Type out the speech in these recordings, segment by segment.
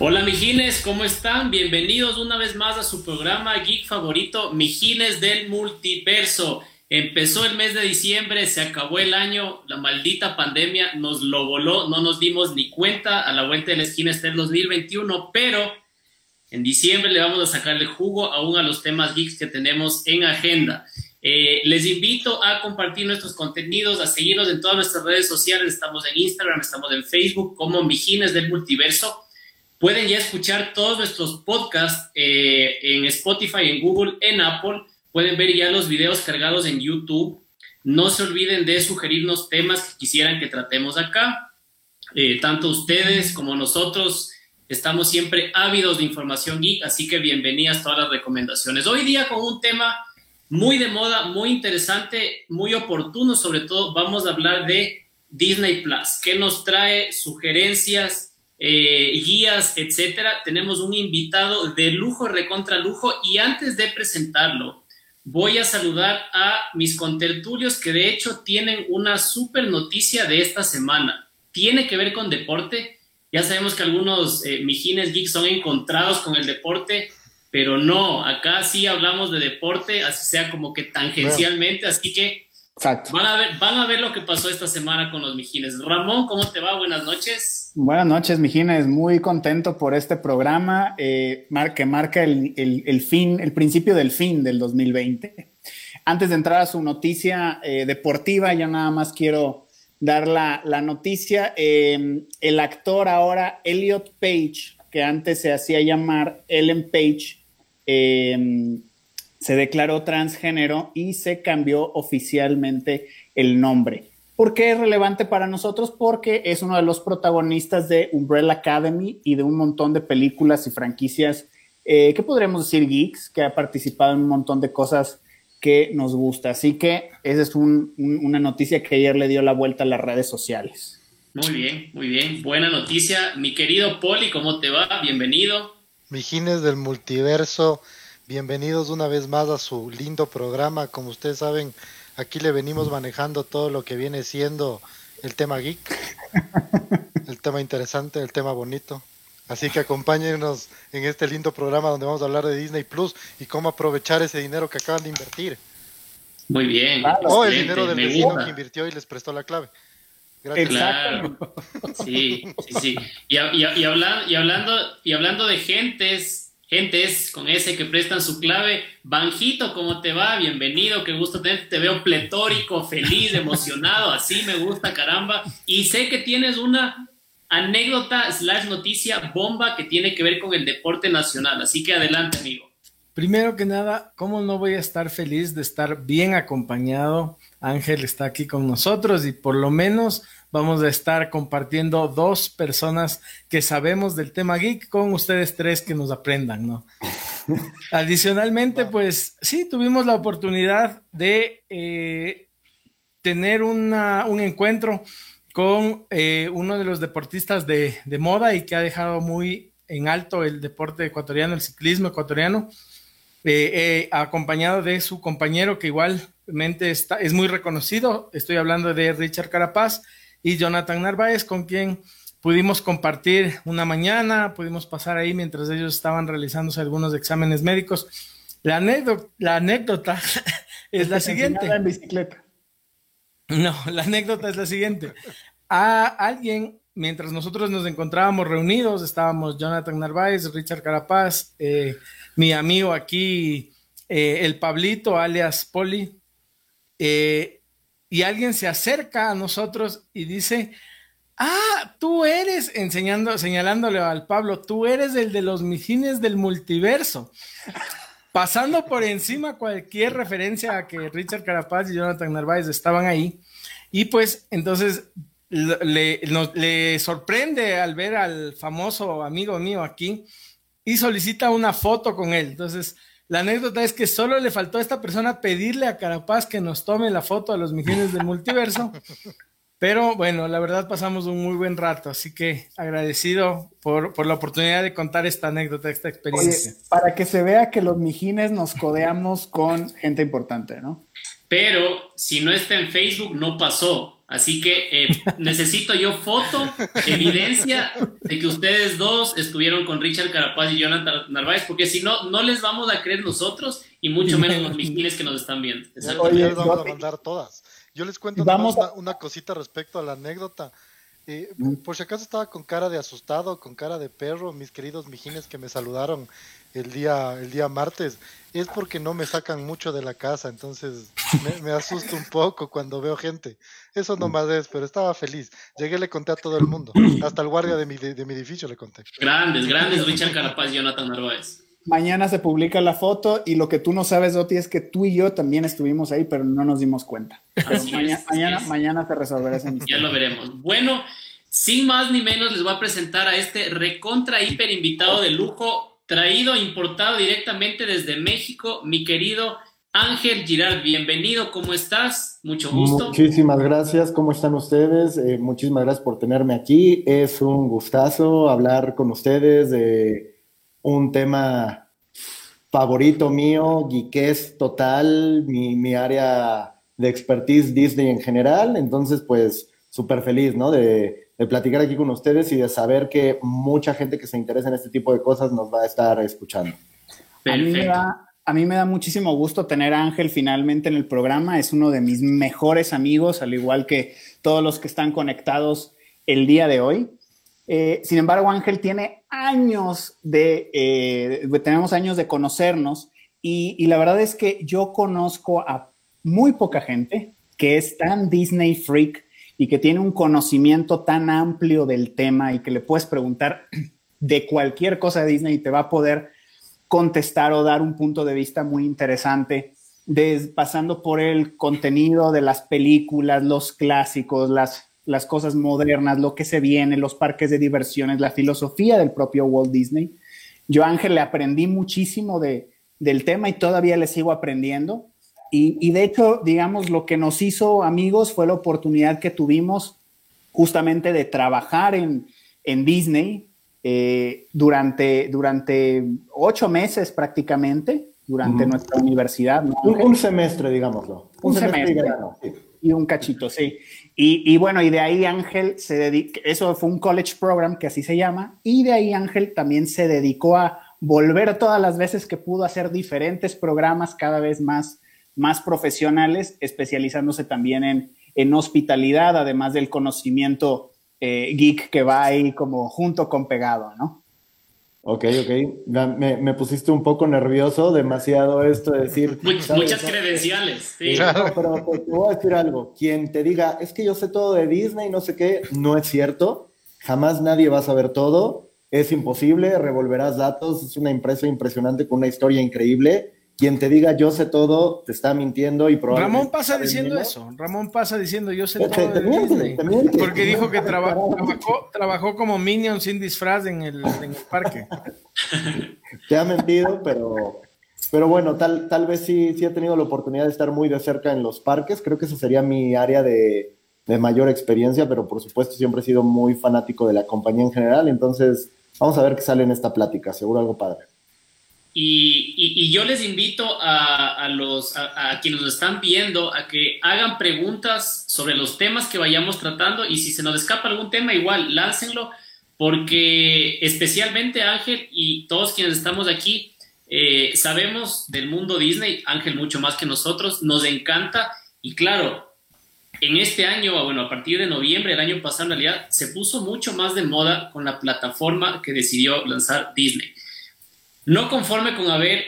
Hola Mijines, ¿cómo están? Bienvenidos una vez más a su programa geek favorito, Mijines del Multiverso. Empezó el mes de diciembre, se acabó el año, la maldita pandemia nos lo voló, no nos dimos ni cuenta, a la vuelta de la esquina está el 2021, pero en diciembre le vamos a sacarle jugo aún a los temas geeks que tenemos en agenda. Eh, les invito a compartir nuestros contenidos, a seguirnos en todas nuestras redes sociales. Estamos en Instagram, estamos en Facebook como Mijines del Multiverso. Pueden ya escuchar todos nuestros podcasts eh, en Spotify, en Google, en Apple. Pueden ver ya los videos cargados en YouTube. No se olviden de sugerirnos temas que quisieran que tratemos acá. Eh, tanto ustedes como nosotros estamos siempre ávidos de información geek, así que bienvenidas todas las recomendaciones. Hoy día con un tema muy de moda, muy interesante, muy oportuno, sobre todo vamos a hablar de Disney Plus, que nos trae sugerencias, eh, guías, etcétera. Tenemos un invitado de lujo, recontra lujo, y antes de presentarlo, voy a saludar a mis contertulios que de hecho tienen una super noticia de esta semana. Tiene que ver con deporte. Ya sabemos que algunos eh, mijines geeks son encontrados con el deporte pero no, acá sí hablamos de deporte, así sea como que tangencialmente, así que Van, a ver, van a ver lo que pasó esta semana con los Mijines. Ramón, ¿cómo te va? Buenas noches. Buenas noches, Mijines. Muy contento por este programa eh, que marca el, fin, el principio del fin del 2020. Antes de entrar a su noticia eh, deportiva, ya nada más quiero dar la, noticia. Eh, el actor ahora, Elliot Page, que antes se hacía llamar Ellen Page, Em, se declaró transgénero y se cambió oficialmente el nombre. ¿Por qué es relevante para nosotros? Porque es uno de los protagonistas de Umbrella Academy y de un montón de películas y franquicias eh, que podríamos decir geeks, que ha participado en un montón de cosas que nos gusta. Así que esa es una noticia que ayer le dio la vuelta a las redes sociales. Muy bien, muy bien. Buena noticia. Mi querido Poli, ¿cómo te va? Bienvenido. Mijines del multiverso, bienvenidos una vez más a su lindo programa. Como ustedes saben, aquí le venimos manejando todo lo que viene siendo el tema geek, el tema interesante, el tema bonito. Así que acompáñenos en este lindo programa donde vamos a hablar de Disney Plus y cómo aprovechar ese dinero que acaban de invertir. Muy bien. O oh, el dinero del vecino que invirtió y les prestó la clave. Claro. Sí, sí, sí. Y, y, hablando, y, hablando, y hablando de gentes, gentes con ese que prestan su clave, Banjito, ¿cómo te va? Bienvenido, qué gusto tenerte. Te veo pletórico, feliz, emocionado, así me gusta, caramba. Y sé que tienes una anécdota slash noticia bomba que tiene que ver con el deporte nacional. Así que adelante, amigo. Primero que nada, ¿cómo no voy a estar feliz de estar bien acompañado? Ángel está aquí con nosotros y por lo menos vamos a estar compartiendo dos personas que sabemos del tema geek con ustedes tres que nos aprendan, ¿no? Adicionalmente, pues sí, tuvimos la oportunidad de eh, tener un encuentro con eh, uno de los deportistas de, de moda y que ha dejado muy en alto el deporte ecuatoriano, el ciclismo ecuatoriano eh, eh, acompañado de su compañero que igualmente está, es muy reconocido. Estoy hablando de Richard Carapaz y Jonathan Narváez, con quien pudimos compartir una mañana, pudimos pasar ahí mientras ellos estaban realizándose algunos exámenes médicos. La anécdota, la anécdota es la siguiente. En bicicleta. No, la anécdota es la siguiente. A alguien, mientras nosotros nos encontrábamos reunidos, estábamos Jonathan Narváez, Richard Carapaz, eh, mi amigo aquí, eh, el Pablito, alias Poli, eh, y alguien se acerca a nosotros y dice, ah, tú eres, enseñando, señalándole al Pablo, tú eres el de los mijines del multiverso. Pasando por encima cualquier referencia a que Richard Carapaz y Jonathan Narváez estaban ahí. Y pues entonces le, le sorprende al ver al famoso amigo mío aquí y solicita una foto con él. Entonces, la anécdota es que solo le faltó a esta persona pedirle a Carapaz que nos tome la foto a los millones del multiverso. Pero bueno, la verdad pasamos un muy buen rato, así que agradecido por, la oportunidad de contar esta anécdota, esta experiencia. para que se vea que los mijines nos codeamos con gente importante, ¿no? Pero si no está en Facebook, no pasó. Así que eh, necesito yo foto, evidencia de que ustedes dos estuvieron con Richard Carapaz y Jonathan Narváez, porque si no, no les vamos a creer nosotros y mucho menos los mijiles que nos están viendo. Oye, vamos a mandar todas. Yo les cuento una, una, cosita respecto a la anécdota. Eh, por si acaso estaba con cara de asustado, con cara de perro, mis queridos mijines que me saludaron el día, el día martes, es porque no me sacan mucho de la casa, entonces me, asusto un poco cuando veo gente. Eso no más es, pero estaba feliz. Llegué le conté a todo el mundo, hasta el guardia de mi, de, mi edificio le conté. Grandes, grandes, Richard Carapaz y Jonathan Narváez. Mañana se publica la foto y lo que tú no sabes, Oti, es que tú y yo también estuvimos ahí, pero no nos dimos cuenta. mañana, mañana, te resolveré ese Ya lo veremos. Bueno, sin más ni menos, les voy a presentar a este recontra hiper invitado de lujo, traído, importado directamente desde México, mi querido Ángel Girard. Bienvenido, ¿cómo estás? Mucho gusto. Muchísimas gracias, ¿cómo están ustedes? Eh, muchísimas gracias por tenerme aquí. Es un gustazo hablar con ustedes de un tema favorito mío, geekés total, mi, mi área de expertise Disney en general. Entonces, pues, súper feliz, ¿no? De, platicar aquí con ustedes y de saber que mucha gente que se interesa en este tipo de cosas nos va a estar escuchando. A mí, me da, a mí me da muchísimo gusto tener a Ángel finalmente en el programa. Es uno de mis mejores amigos, al igual que todos los que están conectados el día de hoy. Eh, sin embargo, Ángel tiene años de, eh, tenemos años de conocernos y, la verdad es que yo conozco a muy poca gente que es tan Disney freak y que tiene un conocimiento tan amplio del tema y que le puedes preguntar de cualquier cosa de Disney y te va a poder contestar o dar un punto de vista muy interesante, pasando por el contenido de las películas, los clásicos, las las cosas modernas, lo que se viene, los parques de diversiones, la filosofía del propio Walt Disney. Yo, Ángel, le aprendí muchísimo de, del tema y todavía le sigo aprendiendo. Y, de hecho, digamos, lo que nos hizo amigos fue la oportunidad que tuvimos justamente de trabajar en, en Disney eh, durante, durante ocho meses prácticamente, durante nuestra universidad. Un, semestre, digámoslo. Un, semestre. y un cachito, sí. Y, bueno, y de ahí Ángel se dedicó, eso fue un college program que así se llama, y de ahí Ángel también se dedicó a volver todas las veces que pudo hacer diferentes programas cada vez más, más profesionales, especializándose también en, en hospitalidad, además del conocimiento eh, geek que va ahí como junto con pegado, ¿no? Ok, ok. Me, me, pusiste un poco nervioso, demasiado esto de decir. muchas credenciales, sí. pero te voy a decir algo. Quien te diga, es que yo sé todo de Disney, no sé qué, no es cierto. Jamás nadie va a saber todo. Es imposible, revolverás datos. Es una empresa impresionante con una historia increíble quien te diga yo sé todo, te está mintiendo y probablemente. Ramón pasa diciendo eso. Ramón pasa diciendo yo sé todo. de Disney, porque dijo que trabajó, trabajó como Minion sin disfraz en el, en el parque. te ha mentido, pero, pero bueno, tal, tal vez sí, sí he tenido la oportunidad de estar muy de cerca en los parques. Creo que esa sería mi área de, de mayor experiencia, pero por supuesto siempre he sido muy fanático de la compañía en general. Entonces, vamos a ver qué sale en esta plática. Seguro algo padre. Y, yo les invito a, los, a, quienes nos están viendo a que hagan preguntas sobre los temas que vayamos tratando y si se nos escapa algún tema, igual láncenlo, porque especialmente Ángel y todos quienes estamos aquí eh, sabemos del mundo Disney, Ángel mucho más que nosotros, nos encanta y claro, en este año, bueno, a partir de noviembre del año pasado en realidad, se puso mucho más de moda con la plataforma que decidió lanzar Disney. No conforme con haber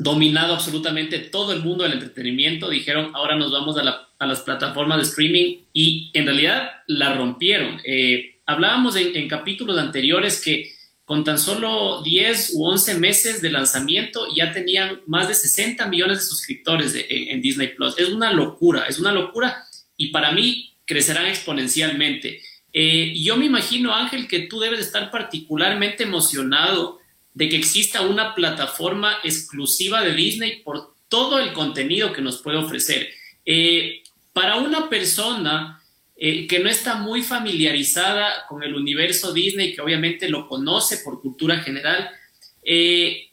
dominado absolutamente todo el mundo del entretenimiento, dijeron, ahora nos vamos a, las plataformas de streaming y en realidad la rompieron. Eh, hablábamos en, capítulos anteriores que con tan solo 10 u 11 meses de lanzamiento ya tenían más de 60 millones de suscriptores en, Disney Plus. Es una locura, es una locura y para mí crecerán exponencialmente. Eh, yo me imagino, Ángel, que tú debes estar particularmente emocionado de que exista una plataforma exclusiva de Disney por todo el contenido que nos puede ofrecer. Eh, para una persona eh, que no está muy familiarizada con el universo Disney, que obviamente lo conoce por cultura general, eh,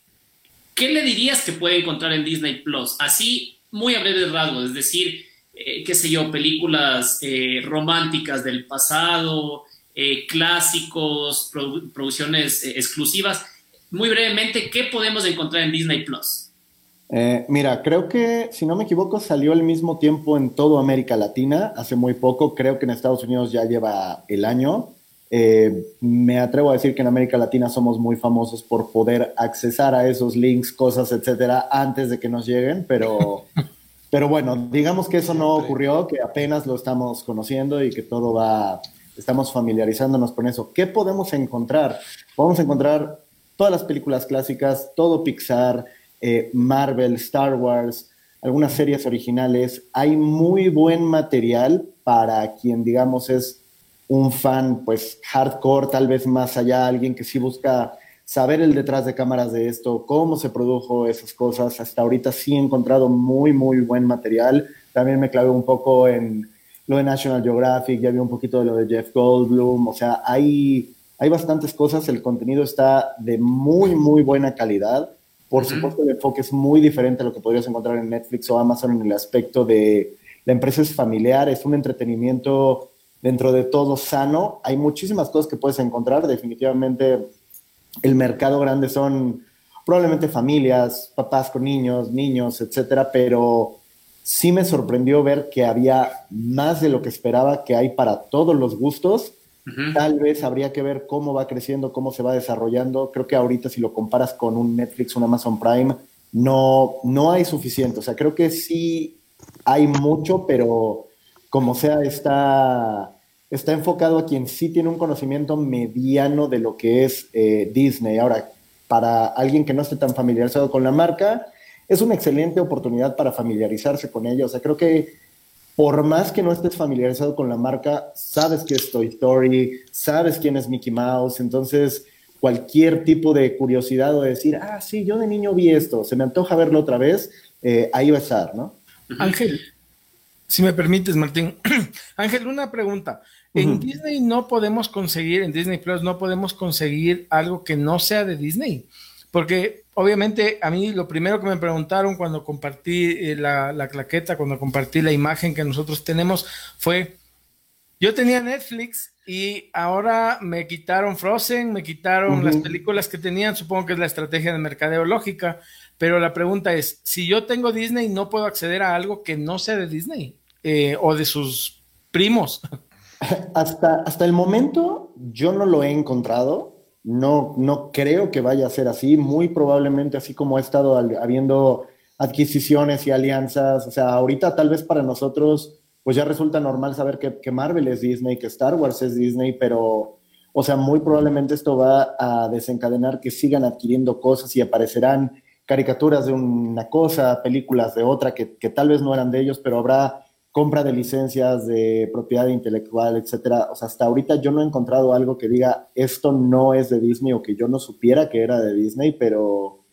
¿qué le dirías que puede encontrar en Disney Plus? Así, muy a breve rasgos, es decir, qué sé yo, películas románticas del pasado, clásicos, producciones exclusivas. Muy brevemente, ¿qué podemos encontrar en Disney Plus? mira, creo que, si no me equivoco, salió al mismo tiempo en toda América Latina, hace muy poco, creo que en Estados Unidos ya lleva el año. Eh, me atrevo a decir que en América Latina somos muy famosos por poder accesar a esos links, cosas, etcétera, antes de que nos lleguen, pero, pero bueno, digamos que eso no ocurrió, que apenas lo estamos conociendo y que todo va, estamos familiarizándonos con eso. ¿Qué podemos encontrar? Podemos encontrar todas las películas clásicas, todo Pixar, eh, Marvel, Star Wars, algunas series originales. Hay muy buen material para quien, digamos, es un fan pues hardcore, tal vez más allá, alguien que sí busca saber el detrás de cámaras de esto, cómo se produjo esas cosas. Hasta ahorita sí he encontrado muy, muy buen material. También me clavé un poco en lo de National Geographic, ya vi un poquito de lo de Jeff Goldblum, o sea, hay, hay bastantes cosas, el contenido está de muy, muy buena calidad. Por supuesto, el enfoque es muy diferente a lo que podrías encontrar en Netflix o Amazon en el aspecto de la empresa es familiar, es un entretenimiento dentro de todo sano. Hay muchísimas cosas que puedes encontrar. Definitivamente el mercado grande son probablemente familias, papás con niños, niños, etcétera, pero sí me sorprendió ver que había más de lo que esperaba que hay para todos los gustos. Tal vez habría que ver cómo va creciendo, cómo se va desarrollando. Creo que ahorita si lo comparas con un Netflix, un Amazon Prime, no, no hay suficiente. O sea, creo que sí hay mucho, pero como sea, está, está enfocado a quien sí tiene un conocimiento mediano de lo que es eh, Disney. Ahora, para alguien que no esté tan familiarizado con la marca, es una excelente oportunidad para familiarizarse con ella. O sea, creo que por más que no estés familiarizado con la marca, sabes que es Toy Story, sabes quién es Mickey Mouse, entonces cualquier tipo de curiosidad o de decir, ah, sí, yo de niño vi esto, se me antoja verlo otra vez, eh, ahí va a estar, ¿no? Ángel, si me permites, Martín. Ángel, una pregunta. En Disney no podemos conseguir, en Disney Plus no podemos conseguir algo que no sea de Disney. Porque obviamente a mí lo primero que me preguntaron cuando compartí eh, la, la claqueta, cuando compartí la imagen que nosotros tenemos, fue, yo tenía Netflix y ahora me quitaron Frozen, me quitaron las películas que tenían, supongo que es la estrategia de mercadeo lógica, pero la pregunta es, si yo tengo Disney, ¿no puedo acceder a algo que no sea de Disney eh, o de sus primos? Hasta, hasta el momento yo no lo he encontrado. No, no creo que vaya a ser así. Muy probablemente así como ha estado habiendo adquisiciones y alianzas. O sea, ahorita tal vez para nosotros pues ya resulta normal saber que, que Marvel es Disney, que Star Wars es Disney, pero o sea, muy probablemente esto va a desencadenar que sigan adquiriendo cosas y aparecerán caricaturas de una cosa, películas de otra, que, tal vez no eran de ellos, pero habrá compra de licencias de propiedad intelectual, etcétera. O sea, hasta ahorita yo no he encontrado algo que diga esto no es de Disney o que yo no supiera que era de Disney, pero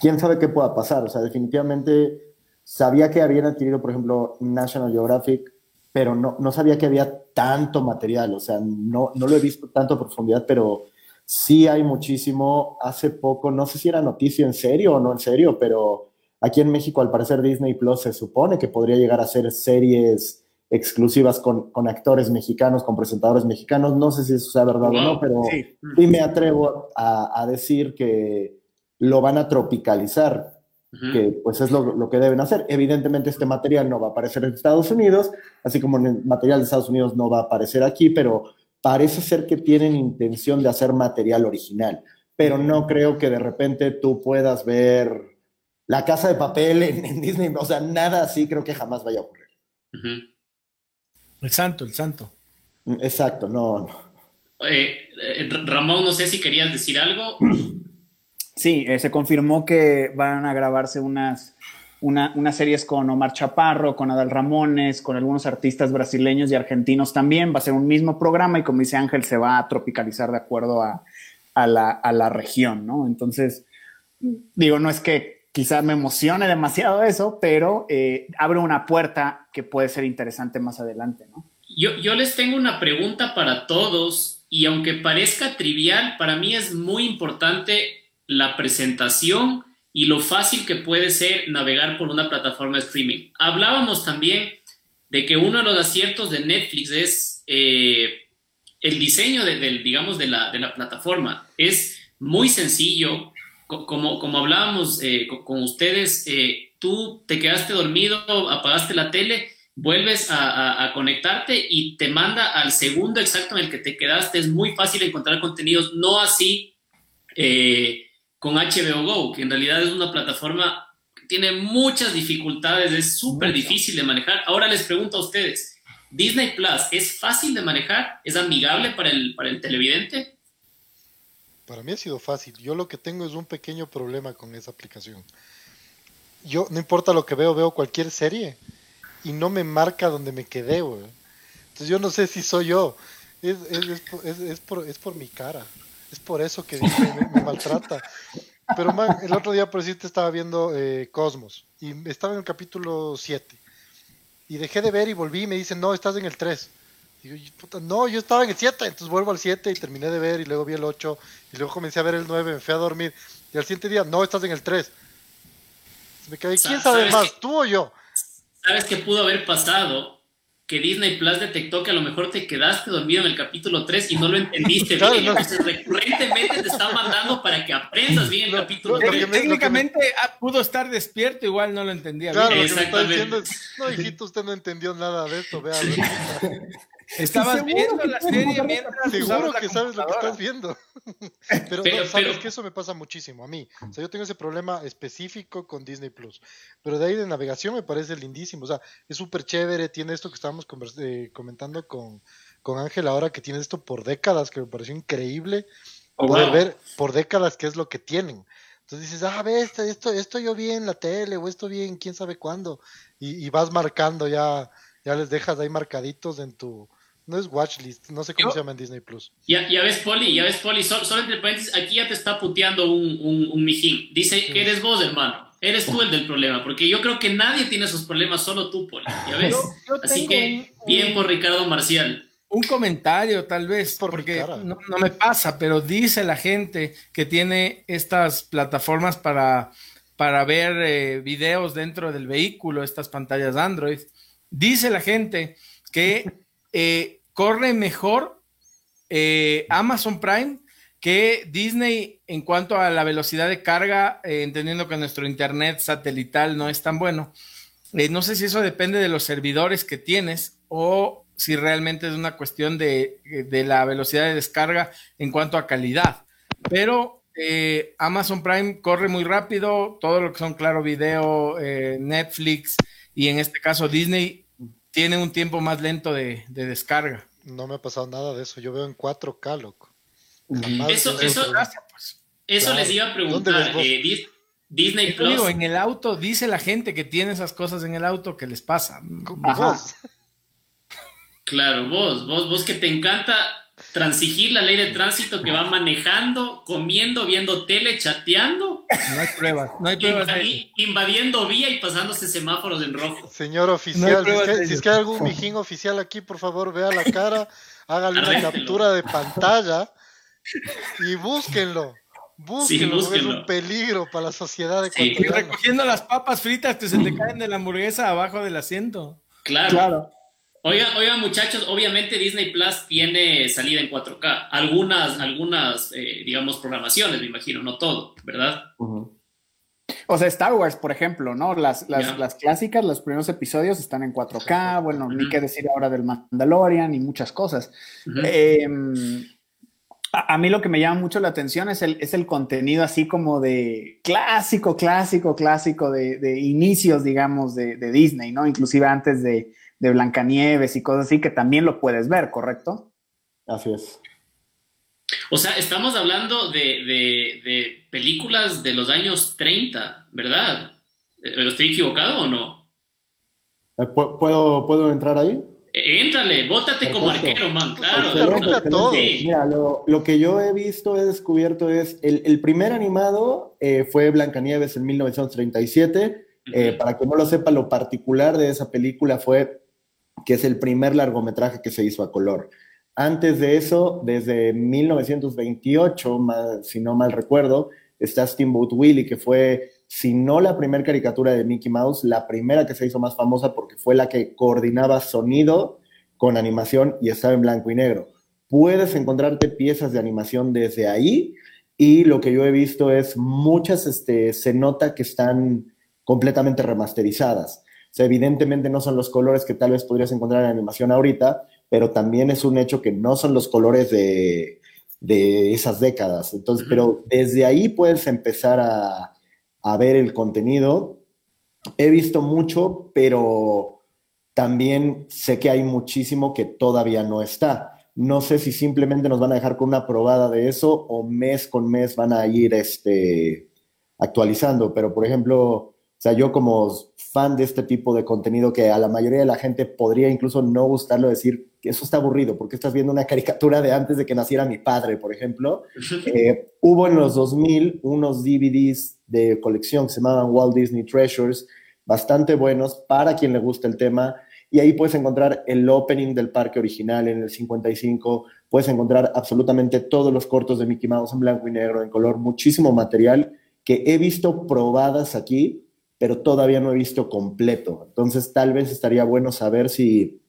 quién sabe qué pueda pasar. O sea, definitivamente sabía que habían adquirido, por ejemplo, National Geographic, pero no, no sabía que había tanto material. O sea, no, no lo he visto tanto a profundidad, pero sí hay muchísimo. Hace poco, no sé si era noticia en serio o no en serio, pero aquí en México al parecer Disney Plus se supone que podría llegar a ser series exclusivas con, actores mexicanos, con presentadores mexicanos. No sé si eso sea verdad o no, pero sí, me atrevo a, decir que lo van a tropicalizar, que pues es lo, lo, que deben hacer. Evidentemente este material no va a aparecer en Estados Unidos, así como el material de Estados Unidos no va a aparecer aquí, pero parece ser que tienen intención de hacer material original, pero no creo que de repente tú puedas ver la casa de papel en, Disney, o sea, nada así creo que jamás vaya a ocurrir. El santo, el santo. Exacto, no, no. Eh, Ramón, no sé si querías decir algo. Sí, eh, se confirmó que van a grabarse unas una, unas series con Omar Chaparro, con Adal Ramones, con algunos artistas brasileños y argentinos también. Va a ser un mismo programa y como dice Ángel, se va a tropicalizar de acuerdo a, la, región, ¿no? Entonces, digo, no es que quizás me emocione demasiado eso, pero eh, abre una puerta que puede ser interesante más adelante, ¿no? Yo, yo les tengo una pregunta para todos y aunque parezca trivial, para mí es muy importante la presentación y lo fácil que puede ser navegar por una plataforma de streaming. Hablábamos también de que uno de los aciertos de Netflix es eh, el diseño de, digamos, de la, de la, plataforma. Es muy sencillo. Como, como hablábamos eh, con, ustedes, eh, tú te quedaste dormido, apagaste la tele, vuelves a, conectarte y te manda al segundo exacto en el que te quedaste. Es muy fácil encontrar contenidos, no así con HBO Go, que en realidad es una plataforma que tiene muchas dificultades, es súper difícil de manejar. Ahora les pregunto a ustedes, Disney Plus, ¿es fácil de manejar? ¿Es amigable para el, para el televidente? Para mí ha sido fácil. Yo lo que tengo es un pequeño problema con esa aplicación. Yo, no importa lo que veo, veo cualquier serie y no me marca donde me quedé, güey. Entonces yo no sé si soy yo. Es, es, es, por, es por mi cara. Es por eso que me, maltrata. Pero el otro día, por decirte, estaba viendo eh, Cosmos y estaba en el capítulo 7 y dejé de ver y volví y me dicen, no, estás en el 3. Digo, puta, no, yo estaba en el 7, entonces vuelvo al 7 y terminé de ver y luego vi el 8 y luego comencé a ver el 9, me fui a dormir y al siguiente día, no, estás en el 3. Me quedé, ¿quién sabe más, tú o yo? ¿Sabes qué pudo haber pasado? que Disney Plus detectó que a lo mejor te quedaste dormido en el capítulo 3 y no lo entendiste bien. Entonces, recurrentemente te está mandando para que aprendas bien el capítulo 3. técnicamente ah, pudo estar despierto, igual no lo entendía claro, bien. Lo que me está diciendo es, no, hijito, usted no entendió nada de esto, véalo. Estabas viendo la serie mientras. Seguro que sabes lo que estás viendo. pero, sabes que eso me pasa muchísimo a mí. O sea, yo tengo ese problema específico con Disney Plus. Pero de ahí de navegación me parece lindísimo. O sea, es súper chévere. Tiene esto que estábamos eh, comentando con, con Ángel ahora, que tiene esto por décadas, que me pareció increíble. Oh, poder ver por décadas qué es lo que tienen. Entonces dices, ah, ve, esto, esto, esto yo vi en la tele, o esto vi en quién sabe cuándo. Y, y vas marcando ya, ya les dejas ahí marcaditos en tu, no es watchlist, no sé cómo se llama en Disney Plus. Ya, ya ves, Poli, ya ves, Poli, solo, entre paréntesis, aquí ya te está puteando un, un, un mijín. Dice que eres vos, hermano. Eres tú el del problema, porque yo creo que nadie tiene esos problemas, solo tú, Poli. ¿Ya ves? Así que, bien por Ricardo Marcial. Un comentario, tal vez, porque no, no, me pasa, pero dice la gente que tiene estas plataformas para, para ver eh, videos dentro del vehículo, estas pantallas Android. Dice la gente que eh, corre mejor eh, Amazon Prime que Disney en cuanto a la velocidad de carga, eh, entendiendo que nuestro internet satelital no es tan bueno. Eh, no sé si eso depende de los servidores que tienes o si realmente es una cuestión de, la velocidad de descarga en cuanto a calidad. Pero Amazon Prime corre muy rápido, todo lo que son, claro, video, Netflix y en este caso Disney tiene un tiempo más lento de descarga. No me ha pasado nada de eso. Yo veo en 4K, loco. Eso, eso, pues. eso les iba a preguntar. Eh, Disney Plus. en el auto dice la gente que tiene esas cosas en el auto que les pasa. Claro, vos, vos, vos que te encanta transigir la ley de tránsito que va manejando, comiendo, viendo tele, chateando. No hay pruebas, no hay pruebas. Invadiendo vía y pasándose semáforos en rojo. Señor oficial, si, es que, hay algún mijín oficial aquí, por favor, vea la cara, hágale una captura de pantalla y búsquenlo. Búsquenlo, es un peligro para la sociedad de Y recogiendo las papas fritas que se te caen de la hamburguesa abajo del asiento. Claro. claro. Oigan, muchachos, obviamente Disney Plus tiene salida en 4K. Algunas, algunas eh, digamos, programaciones, me imagino, no todo, ¿verdad? O sea, Star Wars, por ejemplo, ¿no? Las, las, clásicas, los primeros episodios están en 4K, bueno, ni qué decir ahora del Mandalorian y muchas cosas. Em, a, mí lo que me llama mucho la atención es el, es el contenido así como de clásico, clásico, clásico de, inicios, digamos, de, de Disney, ¿no? Inclusive antes de de Blancanieves y cosas así que también lo puedes ver, ¿correcto? Así es. O sea, estamos hablando de, películas de los años 30, ¿verdad? Eh, ¿Estoy equivocado o no? Eh, ¿Puedo, ¿puedo entrar ahí? Eh, éntrale, bótate como arquero, man, claro. Mira, lo, que yo he visto, he descubierto es, el, primer animado fue Blancanieves en 1937. para que no lo sepa, lo particular de esa película fue que es el primer largometraje que se hizo a color. Antes de eso, desde 1928, si no mal recuerdo, está Steamboat Willie, que fue si no la primera caricatura de Mickey Mouse, la primera que se hizo más famosa porque fue la que coordinaba sonido con animación y estaba en blanco y negro. Puedes encontrarte piezas de animación desde ahí y lo que yo he visto es muchas, este, se nota que están completamente remasterizadas. O sea, evidentemente no son los colores que tal vez podrías encontrar en animación ahorita, pero también es un hecho que no son los colores de, de esas décadas. Entonces, pero desde ahí puedes empezar a, a ver el contenido. He visto mucho, pero también sé que hay muchísimo que todavía no está. No sé si simplemente nos van a dejar con una probada de eso o mes con mes van a ir este, actualizando. Pero, por ejemplo, o sea, yo como fan de este tipo de contenido que a la mayoría de la gente podría incluso no gustarlo decir que eso está aburrido, porque estás viendo una caricatura de antes de que naciera mi padre, por ejemplo. Eh, hubo en los 2000 unos DVDs de colección que se llamaban Walt Disney Treasures, bastante buenos para quien le gusta el tema. Y ahí puedes encontrar el opening del parque original en el 55, puedes encontrar absolutamente todos los cortos de Mickey Mouse en blanco y negro, en color, muchísimo material que he visto probadas aquí, pero todavía no he visto completo. Entonces tal vez estaría bueno saber si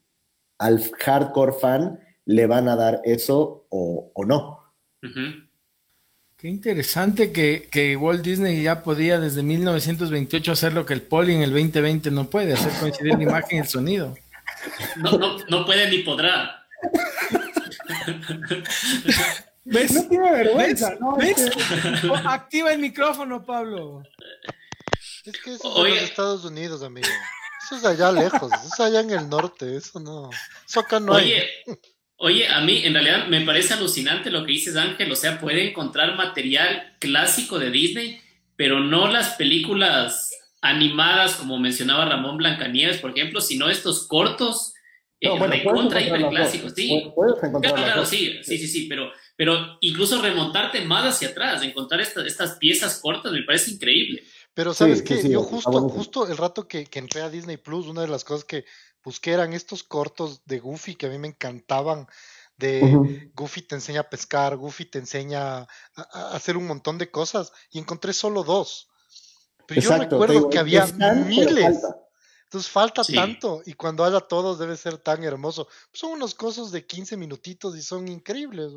al hardcore fan le van a dar eso o, no. Qué interesante que, Walt Disney ya podía desde 1928 hacer lo que el Poli en el 2020 no puede, hacer coincidir la imagen y el sonido. No, no, no puede ni podrá. ¿Ves? No tiene vergüenza, ¿no? ¿Ves? Activa el micrófono, Pablo. Es que eso es de los Estados Unidos, amigo. Eso es allá lejos, eso es allá en el norte, eso no. Eso acá no Oye, Oye, a mí en realidad me parece alucinante lo que dices Ángel, o sea, puede encontrar material clásico de Disney, pero no las películas animadas como mencionaba Ramón Blancanieves, por ejemplo, sino estos cortos no, eh, bueno, recontra clásicos, sí. claro, sí, sí, sí, sí, pero, pero incluso remontarte más hacia atrás, encontrar estas piezas cortas me parece increíble. Pero sabes que yo justo, justo el rato que, que entré a Disney Plus, una de las cosas que busqué eran estos cortos de Goofy que a mí me encantaban. De Goofy te enseña a pescar, Goofy te enseña a, hacer un montón de cosas y encontré solo dos. Pero yo recuerdo que había miles. Entonces falta tanto y cuando haya todos debe ser tan hermoso. son unos cosas de 15 minutitos y son increíbles.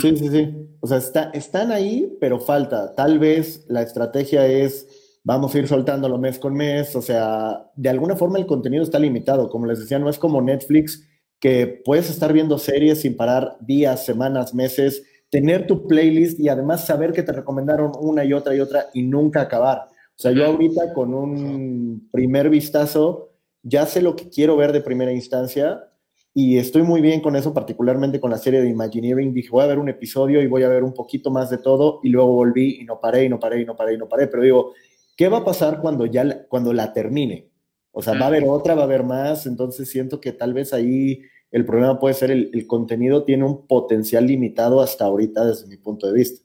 Sí, sí, sí. O sea, está, están ahí, pero falta. Tal vez la estrategia es vamos a ir soltándolo mes con mes, o sea, de alguna forma el contenido está limitado, como les decía, no es como Netflix que puedes estar viendo series sin parar días, semanas, meses, tener tu playlist y además saber que te recomendaron una y otra y otra y nunca acabar. O sea, yo ahorita con un primer vistazo ya sé lo que quiero ver de primera instancia y estoy muy bien con eso, particularmente con la serie de Imagineering. Dije, voy a ver un episodio y voy a ver un poquito más de todo y luego volví y no paré y no paré y no paré y no paré, pero digo, ¿Qué va a pasar cuando ya la, cuando la termine? O sea, va a haber otra, va a haber más, entonces siento que tal vez ahí el problema puede ser el, el contenido tiene un potencial limitado hasta ahorita desde mi punto de vista.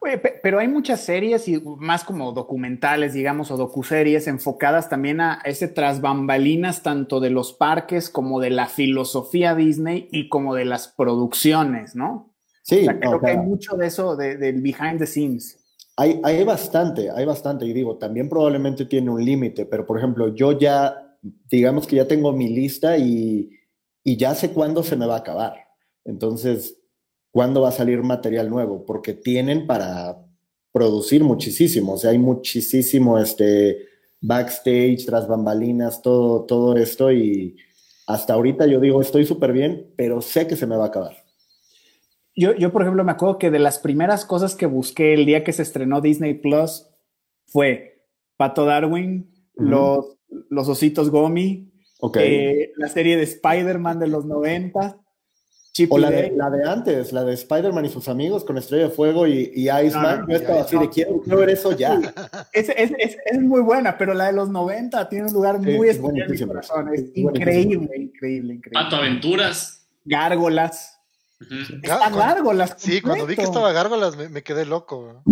Oye, pero hay muchas series y más como documentales, digamos, o docuseries enfocadas también a ese tras bambalinas tanto de los parques como de la filosofía Disney y como de las producciones, ¿no? Sí, creo que hay mucho de eso del behind the scenes. Hay, hay bastante, hay bastante, y digo, también probablemente tiene un límite, pero por ejemplo, yo ya, digamos que ya tengo mi lista y, y ya sé cuándo se me va a acabar. Entonces, ¿cuándo va a salir material nuevo? Porque tienen para producir muchísimo, o sea, hay muchísimo este, backstage, tras bambalinas, todo, todo esto, y hasta ahorita yo digo, estoy súper bien, pero sé que se me va a acabar. Yo, yo, por ejemplo, me acuerdo que de las primeras cosas que busqué el día que se estrenó Disney Plus fue Pato Darwin, los, los ositos Gomi, eh, la serie de Spider-Man de los 90. O la de, la de, antes, la de Spider-Man y sus amigos con Estrella de Fuego y, y Iceman. yo estaba así de quiero, ver eso ya. Es, es, es, muy buena, pero la de los 90 tiene un lugar muy especial en mi corazón. Es increíble, increíble, increíble. Pato Aventuras. Gárgolas. Están gárgolas. Sí, cuando vi que estaba gárgolas me, quedé loco.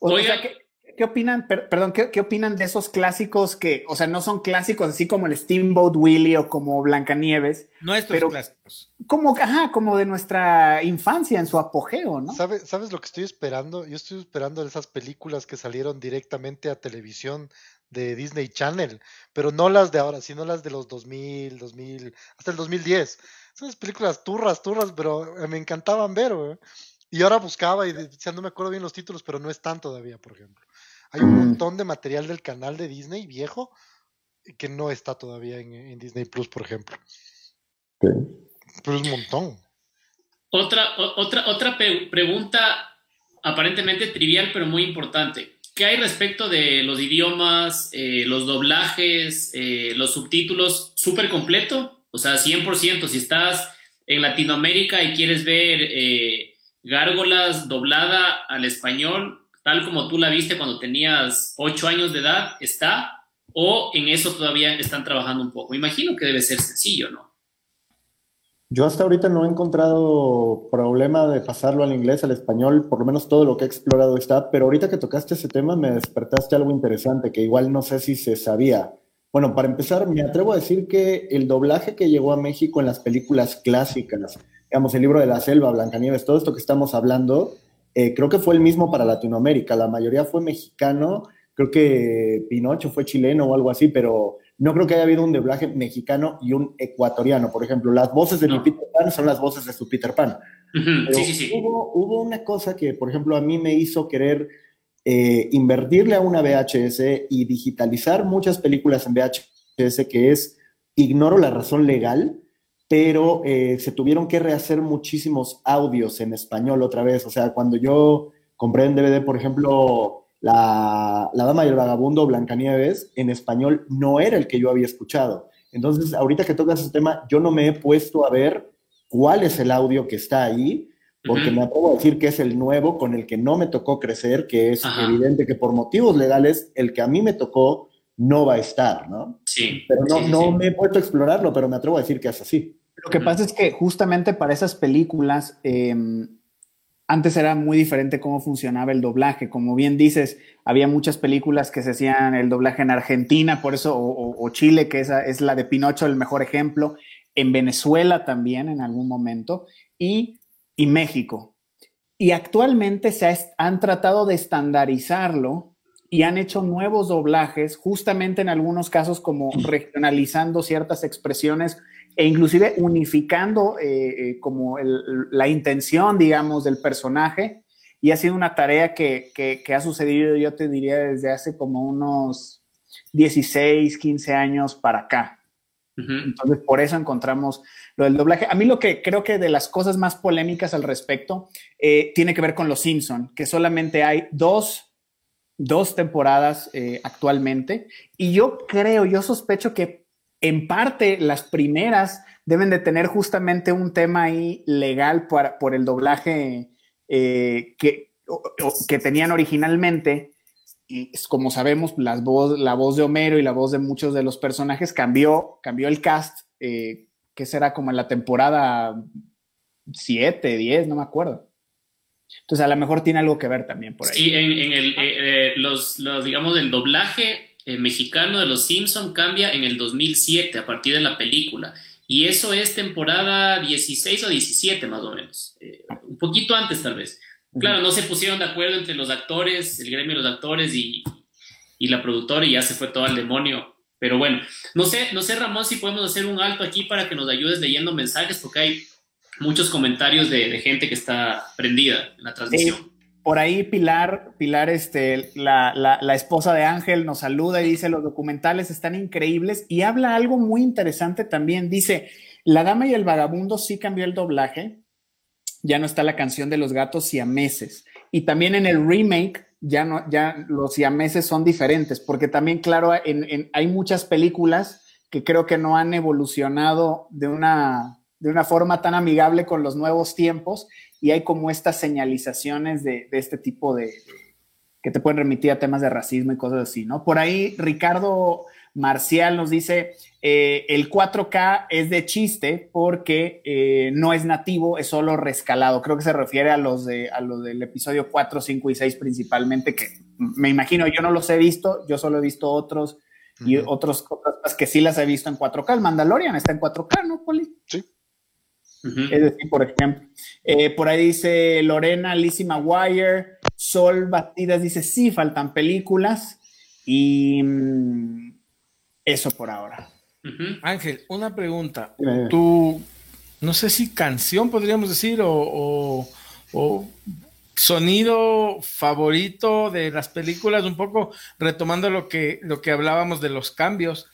O, sea, que, qué opinan, perdón, ¿qué, opinan de esos clásicos que, o sea, no son clásicos así como el Steamboat Willie o como Blancanieves? Nuestros pero clásicos. Como, ajá, como de nuestra infancia en su apogeo, ¿no? ¿Sabes, ¿Sabes lo que estoy esperando? Yo estoy esperando esas películas que salieron directamente a televisión de Disney Channel, pero no las de ahora, sino las de los 2000, 2000, hasta el 2010. Son películas turras, turras, pero me encantaban ver, güey. Y ahora buscaba y decía, no me acuerdo bien los títulos, pero no están todavía, por ejemplo. Hay un montón de material del canal de Disney viejo que no está todavía en, Disney Plus, por ejemplo. Pero es un montón. Otra, otra, otra pregunta aparentemente trivial, pero muy importante. ¿Qué hay respecto de los idiomas, eh, los doblajes, eh, los subtítulos? ¿Súper completo? O sea, 100%. Si estás en Latinoamérica y quieres ver eh, Gárgolas doblada al español, tal como tú la viste cuando tenías ocho años de edad, está, o en eso todavía están trabajando un poco. Imagino que debe ser sencillo, ¿no? Yo hasta ahorita no he encontrado problema de pasarlo al inglés, al español, por lo menos todo lo que he explorado está, pero ahorita que tocaste ese tema me despertaste algo interesante que igual no sé si se sabía. Bueno, para empezar, me atrevo a decir que el doblaje que llegó a México en las películas clásicas, digamos, el libro de la selva, Blancanieves, todo esto que estamos hablando, eh, creo que fue el mismo para Latinoamérica. La mayoría fue mexicano, creo que Pinocho fue chileno o algo así, pero no creo que haya habido un doblaje mexicano y un ecuatoriano. Por ejemplo, las voces de mi Peter Pan son las voces de su Peter Pan. sí, sí, sí. Hubo, hubo, una cosa que, por ejemplo, a mí me hizo querer eh, invertirle a una VHS y digitalizar muchas películas en VHS, que es, ignoro la razón legal, pero eh, se tuvieron que rehacer muchísimos audios en español otra vez. O sea, cuando yo compré en DVD, por ejemplo, la, Dama y el Vagabundo, Blancanieves, en español no era el que yo había escuchado. Entonces, ahorita que tocas ese tema, yo no me he puesto a ver cuál es el audio que está ahí, porque me atrevo a decir que es el nuevo con el que no me tocó crecer, que es evidente que por motivos legales el que a mí me tocó no va a estar, ¿no? Sí. Pero no, no me he puesto a explorarlo, pero me atrevo a decir que es así. Lo que pasa es que justamente para esas películas, em, antes era muy diferente cómo funcionaba el doblaje. Como bien dices, había muchas películas que se hacían el doblaje en Argentina, por eso, o, Chile, que esa es la de Pinocho, el mejor ejemplo, en Venezuela también en algún momento, y, y México. Y actualmente se han tratado de estandarizarlo y han hecho nuevos doblajes, justamente en algunos casos como regionalizando ciertas expresiones e inclusive unificando eh, eh, como la intención, digamos, del personaje. Y ha sido una tarea que, que, ha sucedido, yo te diría, desde hace como unos 16, 15 años para acá. Entonces, por eso encontramos lo del doblaje. A mí lo que creo que de las cosas más polémicas al respecto eh, tiene que ver con Los Simpson, que solamente hay dos, dos temporadas actualmente. Y yo creo, yo sospecho que en parte las primeras deben de tener justamente un tema ahí legal por el doblaje eh, que, que tenían originalmente. Y como sabemos, las voz, la voz de Homero y la voz de muchos de los personajes cambió, cambió el cast, eh, que será como en la temporada 7, 10, no me acuerdo. Entonces, a lo mejor tiene algo que ver también por ahí. Sí, en, el, eh, los, los, digamos, del doblaje eh, mexicano de Los Simpson cambia en el 2007 a partir de la película. Y eso es temporada 16 o 17 más o menos. Eh, un poquito antes tal vez. Claro, no se pusieron de acuerdo entre los actores, el gremio de los actores y, y la productora y ya se fue todo al demonio. Pero bueno, no sé, no sé Ramón si podemos hacer un alto aquí para que nos ayudes leyendo mensajes porque hay muchos comentarios de, gente que está prendida en la transmisión por ahí Pilar, Pilar, este, la, la, esposa de Ángel, nos saluda y dice, los documentales están increíbles y habla algo muy interesante también. Dice, La Dama y el Vagabundo sí cambió el doblaje, ya no está la canción de los gatos siameses. Y también en el remake ya, no, ya los siameses son diferentes, porque también, claro, hay muchas películas que creo que no han evolucionado de una, de una forma tan amigable con los nuevos tiempos y hay como estas señalizaciones de, este tipo de, que te pueden remitir a temas de racismo y cosas así, ¿no? Por ahí Ricardo Marcial nos dice, eh, el 4K es de chiste porque eh, no es nativo, es solo rescalado. Creo que se refiere a los, de, a los del episodio 4, 5 y 6 principalmente, que me imagino, yo no los he visto, yo solo he visto otros y otros cosas que sí las he visto en 4K. El Mandalorian está en 4K, ¿no, Poli? Sí. Es decir, por ejemplo, eh, por ahí dice Lorena Lizzie McGuire, Sol Batidas dice, sí, faltan películas y mm, eso por ahora. Ángel, una pregunta. Tu, no sé si canción podríamos decir o, sonido favorito de las películas, un poco retomando lo que, lo que hablábamos de los cambios.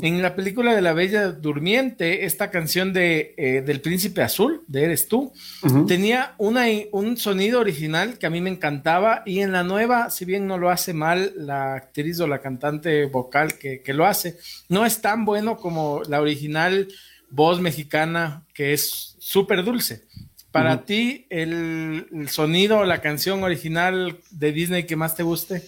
En la película de La Bella Durmiente, esta canción de, eh, del Príncipe Azul, de Eres tú, tenía una, un sonido original que a mí me encantaba y en la nueva, si bien no lo hace mal la actriz o la cantante vocal que, lo hace, no es tan bueno como la original voz mexicana que es súper dulce. Para ti, el, el sonido o la canción original de Disney que más te guste?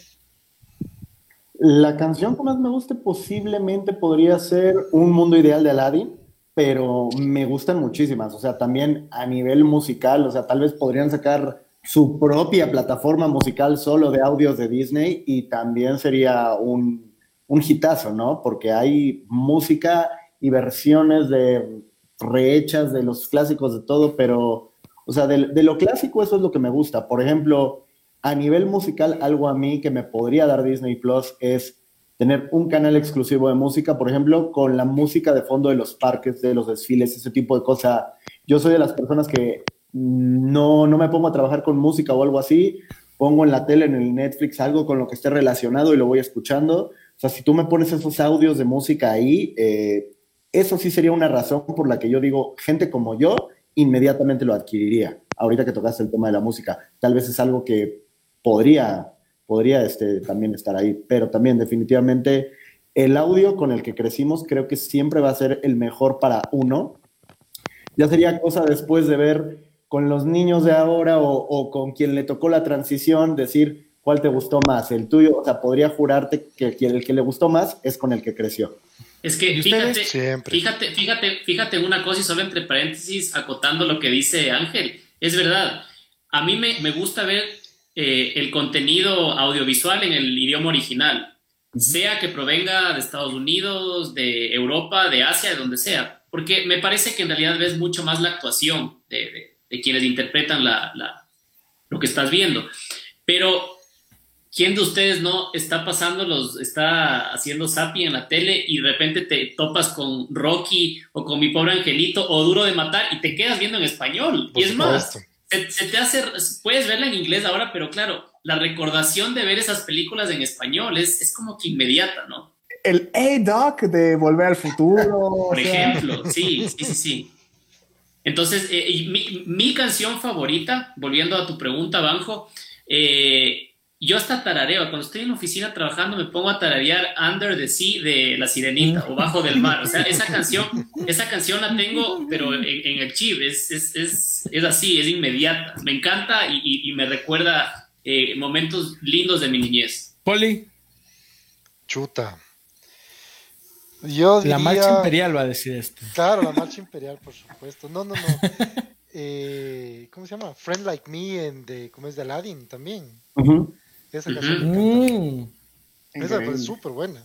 La canción que más me guste posiblemente podría ser Un Mundo Ideal de Aladdin, pero me gustan muchísimas. O sea, también a nivel musical, o sea, tal vez podrían sacar su propia plataforma musical solo de audios de Disney y también sería un, un hitazo, ¿no? Porque hay música y versiones de rehechas de los clásicos de todo, pero, o sea, de, de lo clásico eso es lo que me gusta. Por ejemplo, a nivel musical, algo a mí que me podría dar Disney Plus es tener un canal exclusivo de música, por ejemplo, con la música de fondo de los parques, de los desfiles, ese tipo de cosas. Yo soy de las personas que no, no me pongo a trabajar con música o algo así, pongo en la tele, en el Netflix, algo con lo que esté relacionado y lo voy escuchando. O sea, si tú me pones esos audios de música ahí, eh, eso sí sería una razón por la que yo digo, gente como yo, inmediatamente lo adquiriría. Ahorita que tocaste el tema de la música, tal vez es algo que podría, podría este, también estar ahí, pero también definitivamente el audio con el que crecimos creo que siempre va a ser el mejor para uno. Ya sería cosa después de ver con los niños de ahora o, con quien le tocó la transición, decir cuál te gustó más, el tuyo, o sea, podría jurarte que el que le gustó más es con el que creció. Es que fíjate, fíjate, fíjate, fíjate una cosa y solo entre paréntesis acotando lo que dice Ángel, es verdad, a mí me, me gusta ver eh, el contenido audiovisual en el idioma original, sea que provenga de Estados Unidos, de Europa, de Asia, de donde sea, porque me parece que en realidad ves mucho más la actuación de, quienes interpretan la, lo que estás viendo. Pero, ¿quién de ustedes no está pasando los, está haciendo Sapi en la tele y de repente te topas con Rocky o con mi pobre angelito o Duro de Matar y te quedas viendo en español? y es más, se, te hace, puedes verla en inglés ahora, pero claro, la recordación de ver esas películas en español es, es como que inmediata, ¿no? El Hey Doc de Volver al Futuro. Por ejemplo, sí, sí, sí, sí. Entonces, eh, mi, mi, canción favorita, volviendo a tu pregunta, Banjo, eh, yo hasta tarareo, cuando estoy en la oficina trabajando me pongo a tararear Under the Sea de La Sirenita o Bajo del Mar. O sea, esa canción, esa canción la tengo, pero en, el chip, es, es, es, es, así, es inmediata. Me encanta y, y, me recuerda eh, momentos lindos de mi niñez. Poli. Chuta. Yo La marcha imperial va a decir esto. Claro, la marcha imperial, por supuesto. No, no, no. Eh, ¿Cómo se llama? Friend Like Me, en de, ¿cómo es de Aladdin también. Esa canción me Esa fue súper buena.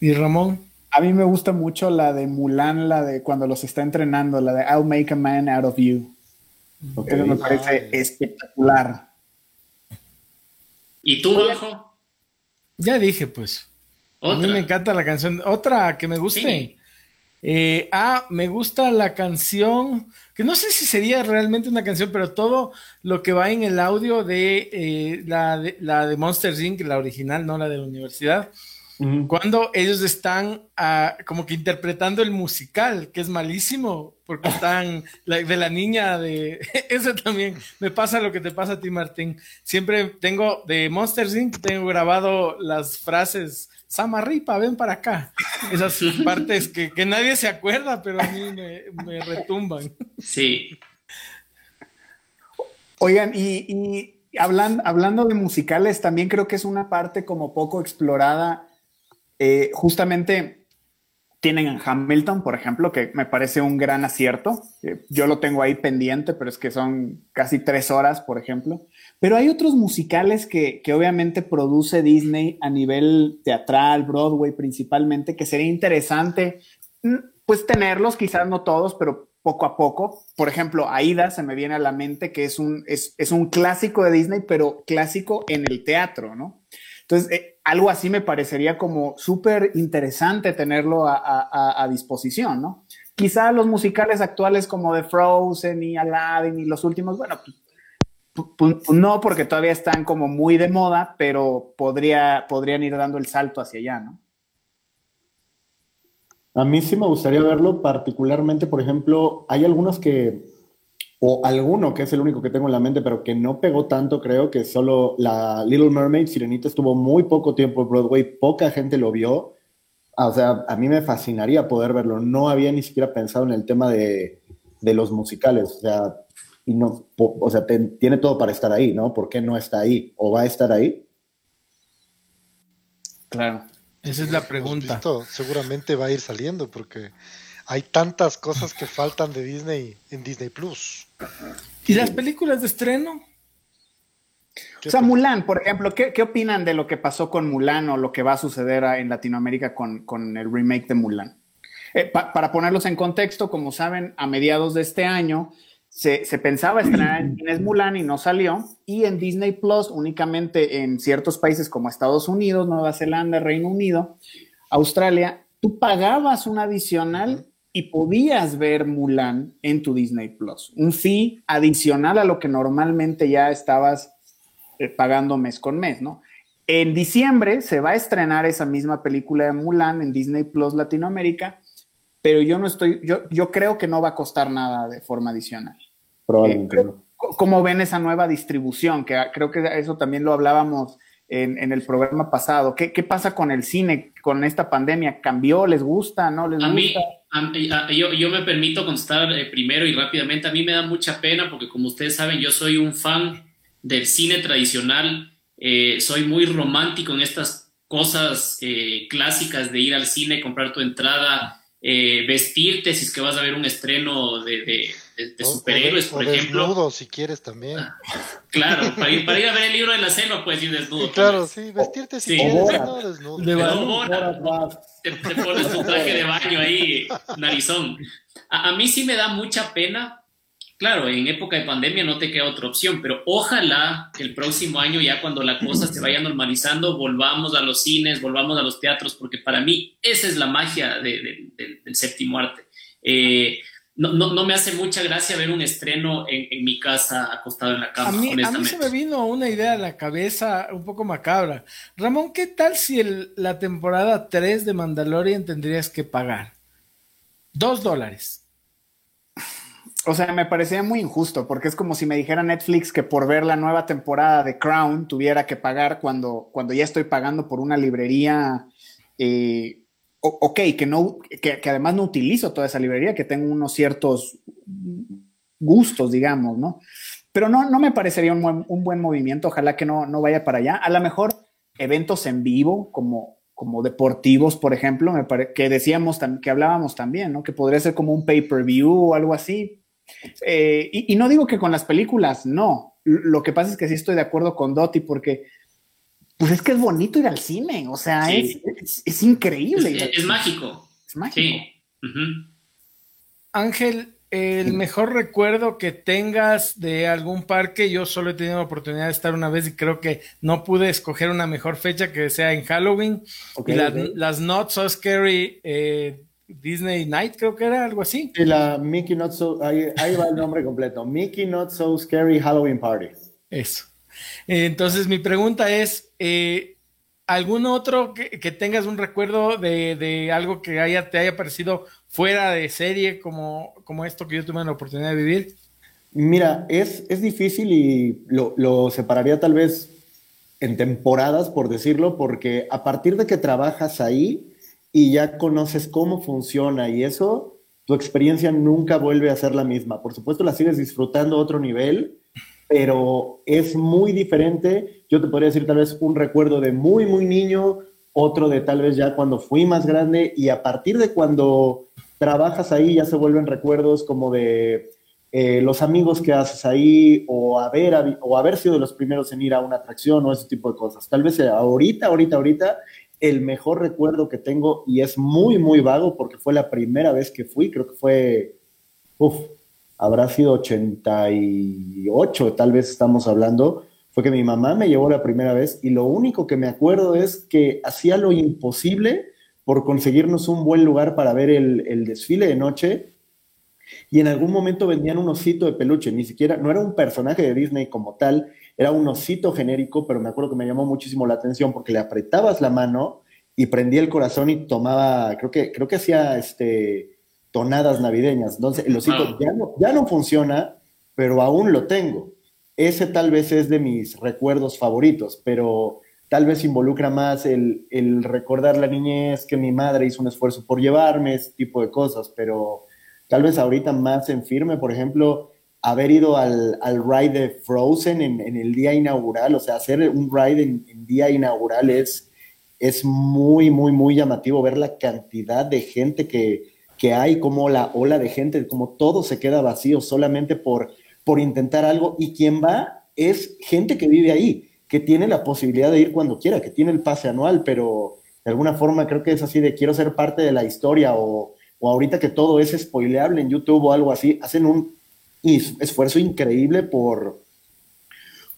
¿Y Ramón? A mí me gusta mucho la de Mulan, la de cuando los está entrenando, la de I'll make a man out of you. Porque me parece espectacular. ¿Y tú, viejo? Ya dije, pues. A mí me encanta la canción. Otra que me guste. Eh, ah, me gusta la canción, que no sé si sería realmente una canción, pero todo lo que va en el audio de, eh, la, de la de Monsters Inc., la original, no la de la universidad, cuando ellos están ah, como que interpretando el musical, que es malísimo, porque están de la niña de... Eso también me pasa lo que te pasa a ti, Martín. Siempre tengo de Monsters Inc., tengo grabado las frases Samarripa, ven para acá. Esas partes que, nadie se acuerda, pero a mí me, retumban. Sí. Oigan, y, hablando, hablando de musicales, también creo que es una parte como poco explorada Eh, justamente tienen en Hamilton, por ejemplo, que me parece un gran acierto. Eh, yo lo tengo ahí pendiente, pero es que son casi tres horas, por ejemplo. Pero hay otros musicales que, que obviamente produce Disney a nivel teatral, Broadway principalmente, que sería interesante mm, pues tenerlos, quizás no todos, pero poco a poco. Por ejemplo, Aida se me viene a la mente que es un, es, un clásico de Disney, pero clásico en el teatro, ¿no? Entonces, eh, algo así me parecería como súper interesante tenerlo a, a, disposición, ¿no? Quizá los musicales actuales como The Frozen y Aladdin y los últimos, bueno, pues, no, porque todavía están como muy de moda, pero podría, podrían ir dando el salto hacia allá, ¿no? A mí sí me gustaría verlo, particularmente, por ejemplo, hay algunos que, o alguno que es el único que tengo en la mente, pero que no pegó tanto, creo que solo la Little Mermaid, Sirenita, estuvo muy poco tiempo en Broadway, poca gente lo vio. O sea, a mí me fascinaría poder verlo. No había ni siquiera pensado en el tema de, de los musicales. O sea, y no, o sea, tiene todo para estar ahí, ¿no? ¿Por qué no está ahí? ¿O va a estar ahí? Claro. Esa es la pregunta. Pues seguramente va a ir saliendo porque hay tantas cosas que faltan de Disney en Disney Plus. ¿Y las películas de estreno? O sea, Mulan, por ejemplo, ¿qué, ¿qué, opinan de lo que pasó con Mulan o lo que va a suceder en Latinoamérica con, con el remake de Mulan? Eh, pa, para ponerlos en contexto, como saben, a mediados de este año se, se, pensaba estrenar en cines Mulan y no salió. Y en Disney Plus, únicamente en ciertos países como Estados Unidos, Nueva Zelanda, Reino Unido, Australia, tú pagabas un adicional y podías ver Mulan en tu Disney Plus. Un fee adicional a lo que normalmente ya estabas eh, pagando mes con mes, ¿no? En diciembre se va a estrenar esa misma película de Mulan en Disney Plus Latinoamérica, pero yo no estoy, yo, yo creo que no va a costar nada de forma adicional. Probablemente eh, ¿Cómo ven esa nueva distribución? Que creo que eso también lo hablábamos en, en el programa pasado. ¿Qué, ¿Qué, pasa con el cine con esta pandemia? ¿Cambió? ¿Les gusta? ¿No les a gusta? Mí, yo, yo, me permito contestar eh, primero y rápidamente. A mí me da mucha pena porque como ustedes saben, yo soy un fan del cine tradicional. Eh, soy muy romántico en estas cosas eh, clásicas de ir al cine, comprar tu entrada, eh, vestirte si es que vas a ver un estreno de, de de, de superhéroes, o por o ejemplo. Desnudo, si quieres también. Claro, para ir, para ir, a ver el libro de la selva puedes ir desnudo. Sí, claro, sí, vestirte si sí. quieres, no desnudo. De te, te, pones tu traje de baño ahí, narizón. A, a, mí sí me da mucha pena. Claro, en época de pandemia no te queda otra opción, pero ojalá que el próximo año, ya cuando la cosa se vaya normalizando, volvamos a los cines, volvamos a los teatros, porque para mí esa es la magia de, de, de, del séptimo arte. Eh, no, no, no, me hace mucha gracia ver un estreno en, en, mi casa acostado en la cama. A mí, a mí se me vino una idea a la cabeza un poco macabra. Ramón, ¿qué tal si el, la temporada 3 de Mandalorian tendrías que pagar? Dos dólares. O sea, me parecía muy injusto porque es como si me dijera Netflix que por ver la nueva temporada de Crown tuviera que pagar cuando, cuando ya estoy pagando por una librería. Eh, ok, que, no, que, además no utilizo toda esa librería, que tengo unos ciertos gustos, digamos, ¿no? Pero no, no me parecería un buen, buen movimiento, ojalá que no, no vaya para allá. A lo mejor eventos en vivo, como, como deportivos, por ejemplo, me pare, que decíamos, que hablábamos también, ¿no? Que podría ser como un pay-per-view o algo así. Eh, y, y no digo que con las películas, no. Lo que pasa es que sí estoy de acuerdo con Dotti porque pues es que es bonito ir al cine, o sea, sí. es, es, es, increíble. Es, es, mágico. Es mágico. Sí. Uh -huh. Ángel, el mejor recuerdo que tengas de algún parque, yo solo he tenido la oportunidad de estar una vez y creo que no pude escoger una mejor fecha que sea en Halloween. Okay, y la, okay. las Not So Scary eh, Disney Night, creo que era algo así. Y la Mickey Not So, ahí, ahí va el nombre completo, Mickey Not So Scary Halloween Party. Eso. Entonces, mi pregunta es: eh, ¿algún otro que, que, tengas un recuerdo de, de, algo que haya, te haya parecido fuera de serie, como, como esto que yo tuve la oportunidad de vivir? Mira, es, es difícil y lo, lo separaría tal vez en temporadas, por decirlo, porque a partir de que trabajas ahí y ya conoces cómo funciona y eso, tu experiencia nunca vuelve a ser la misma. Por supuesto, la sigues disfrutando a otro nivel pero es muy diferente. Yo te podría decir tal vez un recuerdo de muy, muy niño, otro de tal vez ya cuando fui más grande y a partir de cuando trabajas ahí ya se vuelven recuerdos como de eh, los amigos que haces ahí o haber, o haber sido de los primeros en ir a una atracción o ese tipo de cosas. Tal vez ahorita, ahorita, ahorita, el mejor recuerdo que tengo y es muy, muy vago porque fue la primera vez que fui, creo que fue, uff, habrá sido 88, tal vez estamos hablando, fue que mi mamá me llevó la primera vez y lo único que me acuerdo es que hacía lo imposible por conseguirnos un buen lugar para ver el, el desfile de noche y en algún momento vendían un osito de peluche, ni siquiera, no era un personaje de Disney como tal, era un osito genérico, pero me acuerdo que me llamó muchísimo la atención porque le apretabas la mano y prendía el corazón y tomaba, creo que, creo que hacía este, tonadas navideñas. Entonces, el osito ya, no, ya no funciona, pero aún lo tengo. Ese tal vez es de mis recuerdos favoritos, pero tal vez involucra más el, el recordar la niñez, que mi madre hizo un esfuerzo por llevarme, ese tipo de cosas, pero tal vez ahorita más en firme, por ejemplo, haber ido al, al ride de Frozen en, en, el día inaugural, o sea, hacer un ride en, en, día inaugural es, es muy, muy, muy llamativo ver la cantidad de gente que, que hay, como la ola de gente, como todo se queda vacío solamente por, por intentar algo. Y quien va es gente que vive ahí, que tiene la posibilidad de ir cuando quiera, que tiene el pase anual, pero de alguna forma creo que es así de quiero ser parte de la historia o o ahorita que todo es spoileable en YouTube o algo así, hacen un esfuerzo increíble por,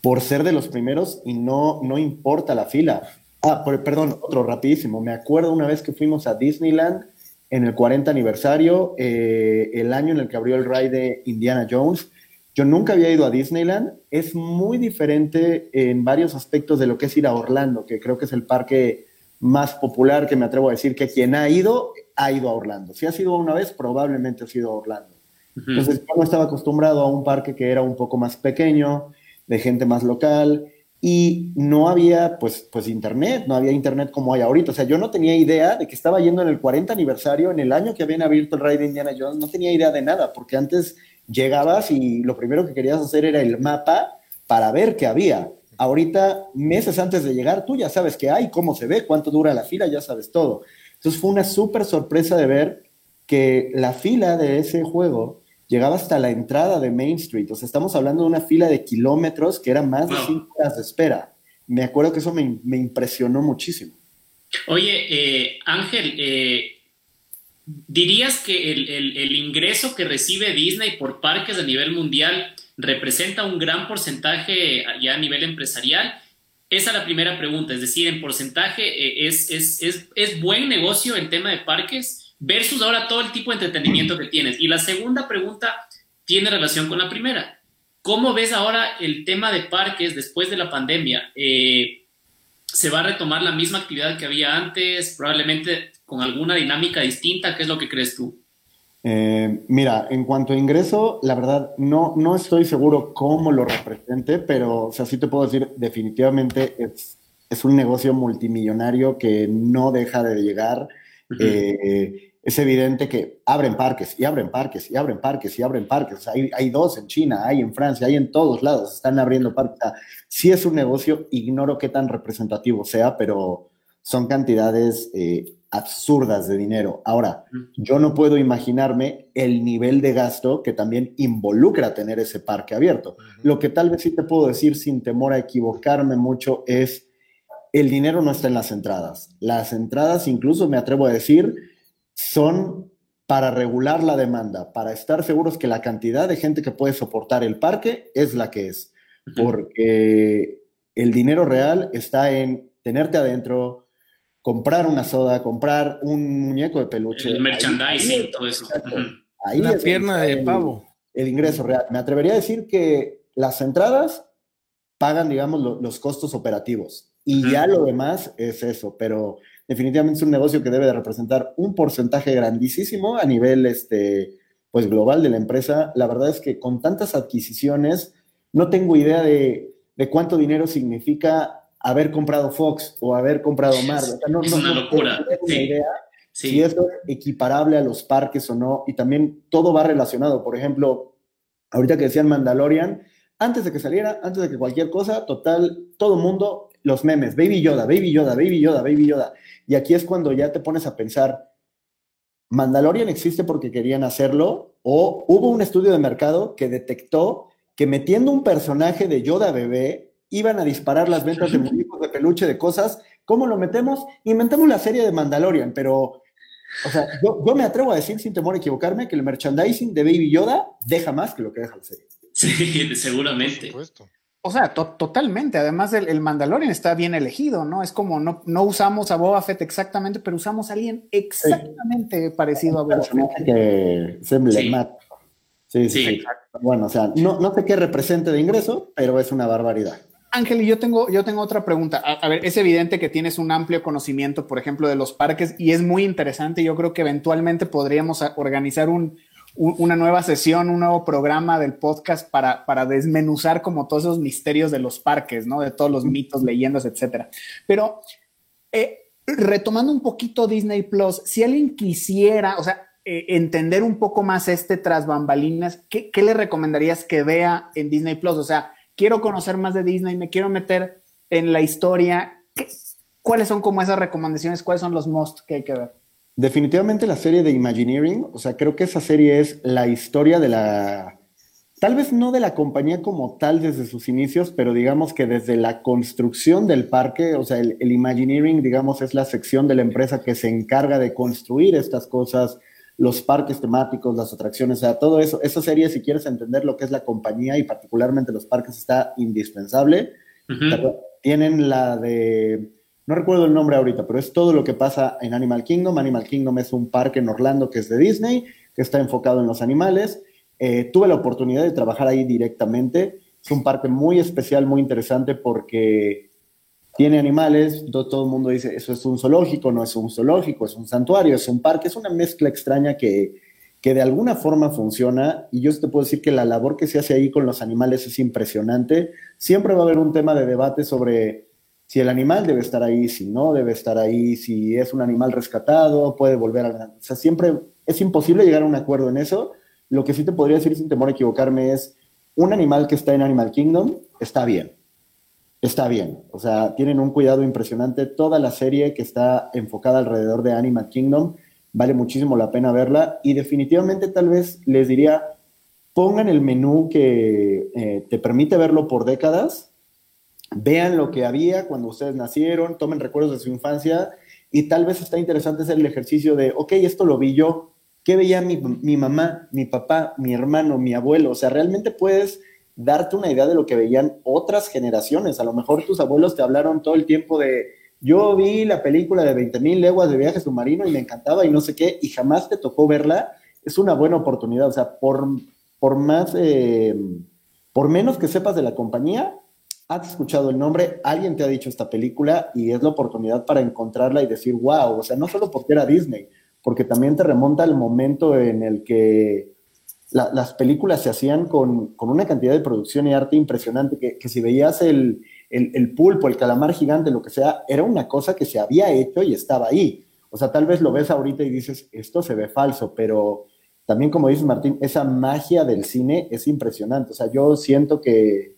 por ser de los primeros y no, no importa la fila. Ah, perdón, otro rapidísimo. Me acuerdo una vez que fuimos a Disneyland en el 40 aniversario, eh, el año en el que abrió el ride de Indiana Jones. Yo nunca había ido a Disneyland. Es muy diferente en varios aspectos de lo que es ir a Orlando, que creo que es el parque más popular que me atrevo a decir que quien ha ido ha ido a Orlando. Si ha sido una vez, probablemente ha sido a Orlando. Entonces, yo no estaba acostumbrado a un parque que era un poco más pequeño, de gente más local, y no había, pues, pues, internet, no había internet como hay ahorita. O sea, yo no tenía idea de que estaba yendo en el 40 aniversario, en el año que habían abierto el ride de Indiana Jones, no tenía idea de nada, porque antes llegabas y lo primero que querías hacer era el mapa para ver qué había. Ahorita, meses antes de llegar, tú ya sabes qué hay, cómo se ve, cuánto dura la fila, ya sabes todo. Entonces fue una súper sorpresa de ver que la fila de ese juego llegaba hasta la entrada de Main Street. O sea, estamos hablando de una fila de kilómetros que era más de cinco horas de espera. Me acuerdo que eso me, me impresionó muchísimo. Oye, eh, Ángel, eh, ¿dirías que el, el, el, ingreso que recibe Disney por parques a nivel mundial representa un gran porcentaje ya a nivel empresarial? Esa es la primera pregunta, es decir, en porcentaje, eh, ¿es, es, es, es buen negocio el tema de parques versus ahora todo el tipo de entretenimiento que tienes? Y la segunda pregunta tiene relación con la primera. ¿Cómo ves ahora el tema de parques después de la pandemia? Eh, ¿Se va a retomar la misma actividad que había antes? Probablemente con alguna dinámica distinta. ¿Qué es lo que crees tú? Eh, mira, en cuanto a ingreso, la verdad no, no estoy seguro cómo lo represente, pero o sea, sí te puedo decir, definitivamente es, es un negocio multimillonario que no deja de llegar. Uh -huh. eh, es evidente que abren parques y abren parques y abren parques y abren parques. Hay, hay dos en China, hay en Francia, hay en todos lados, están abriendo parques. Sí es un negocio, ignoro qué tan representativo sea, pero son cantidades eh, absurdas de dinero. Ahora, yo no puedo imaginarme el nivel de gasto que también involucra tener ese parque abierto. Lo que tal vez sí te puedo decir sin temor a equivocarme mucho es el dinero no está en las entradas. Las entradas, incluso me atrevo a decir, son para regular la demanda, para estar seguros que la cantidad de gente que puede soportar el parque es la que es. Porque el dinero real está en tenerte adentro, comprar una soda, comprar un muñeco de peluche. El merchandising, ahí, todo eso. Ahí una pierna de el, pavo. El ingreso real. Me atrevería a decir que las entradas pagan, digamos, lo, los costos operativos. Y ya lo demás es eso, pero definitivamente es un negocio que debe de representar un porcentaje grandísimo a nivel este, pues, global de la empresa. La verdad es que con tantas adquisiciones, no tengo idea de, de cuánto dinero significa haber comprado Fox o haber comprado Marvel. O sea, no, es no, una no locura. Sí. idea sí. si eso es equiparable a los parques o no. Y también todo va relacionado. Por ejemplo, ahorita que decían Mandalorian, antes de que saliera, antes de que cualquier cosa, total, todo mundo los memes, Baby Yoda, Baby Yoda, Baby Yoda, Baby Yoda. Y aquí es cuando ya te pones a pensar, ¿Mandalorian existe porque querían hacerlo? ¿O hubo un estudio de mercado que detectó que metiendo un personaje de Yoda bebé iban a disparar las ventas de muñecos de peluche de cosas? ¿Cómo lo metemos? Inventamos la serie de Mandalorian, pero o sea, yo, me atrevo a decir sin temor a equivocarme que el merchandising de Baby Yoda deja más que lo que deja la serie. Sí, seguramente. O sea, totalmente. Además, el, Mandalorian está bien elegido, ¿no? Es como no, no usamos a Boba Fett exactamente, pero usamos a alguien exactamente parecido a Boba Fett. Que es emblemático. Sí, sí, sí. Bueno, o sea, no, no sé qué represente de ingreso, pero es una barbaridad. Ángel, y yo tengo, yo tengo otra pregunta. A, ver, es evidente que tienes un amplio conocimiento, por ejemplo, de los parques y es muy interesante. Yo creo que eventualmente podríamos organizar una nueva sesión, un nuevo programa del podcast para, para desmenuzar como todos esos misterios de los parques, ¿no? De todos los mitos, leyendas, etcétera. Pero eh, retomando un poquito Disney Plus, si alguien quisiera, o sea, eh, entender un poco más este tras bambalinas, ¿qué, ¿qué le recomendarías que vea en Disney Plus? O sea, quiero conocer más de Disney, me quiero meter en la historia. ¿Cuáles son como esas recomendaciones? ¿Cuáles son los most que hay que ver? Definitivamente la serie de Imagineering, o sea, creo que esa serie es la historia de la, tal vez no de la compañía como tal desde sus inicios, pero digamos que desde la construcción del parque, o sea, el, el Imagineering, digamos, es la sección de la empresa que se encarga de construir estas cosas, los parques temáticos, las atracciones, o sea, todo eso. Esa serie, si quieres entender lo que es la compañía y particularmente los parques, está indispensable. Tienen la de, no recuerdo el nombre ahorita, pero es todo lo que pasa en Animal Kingdom. Animal Kingdom es un parque en Orlando que es de Disney, que está enfocado en los animales. Eh, tuve la oportunidad de trabajar ahí directamente. Es un parque muy especial, muy interesante porque tiene animales, todo, el mundo dice, eso es un zoológico, no es un zoológico, es un santuario, es un parque, es una mezcla extraña que, que de alguna forma funciona y yo te puedo decir que la labor que se hace ahí con los animales es impresionante. Siempre va a haber un tema de debate sobre si el animal debe estar ahí, si no debe estar ahí, si es un animal rescatado, puede volver a... O sea, siempre es imposible llegar a un acuerdo en eso. Lo que sí te podría decir sin temor a equivocarme es, un animal que está en Animal Kingdom está bien está bien. O sea, tienen un cuidado impresionante. Toda la serie que está enfocada alrededor de Animal Kingdom vale muchísimo la pena verla. Y definitivamente tal vez les diría, pongan el menú que eh, te permite verlo por décadas, vean lo que había cuando ustedes nacieron, tomen recuerdos de su infancia y tal vez está interesante hacer el ejercicio de, ok, esto lo vi yo, ¿qué veía mi, mi mamá, mi papá, mi hermano, mi abuelo? O sea, realmente puedes darte una idea de lo que veían otras generaciones. A lo mejor tus abuelos te hablaron todo el tiempo de, yo vi la película de 20.000 leguas de viaje submarino y me encantaba y no sé qué, y jamás te tocó verla, es una buena oportunidad. O sea, por, por más, eh, por menos que sepas de la compañía, has escuchado el nombre, alguien te ha dicho esta película y es la oportunidad para encontrarla y decir, wow, o sea, no solo porque era Disney, porque también te remonta al momento en el que las películas se hacían con, una cantidad de producción y arte impresionante, que, si veías el, pulpo, el calamar gigante, lo que sea, era una cosa que se había hecho y estaba ahí. O sea, tal vez lo ves ahorita y dices, esto se ve falso, pero también como dices Martín, esa magia del cine es impresionante. O sea, yo siento que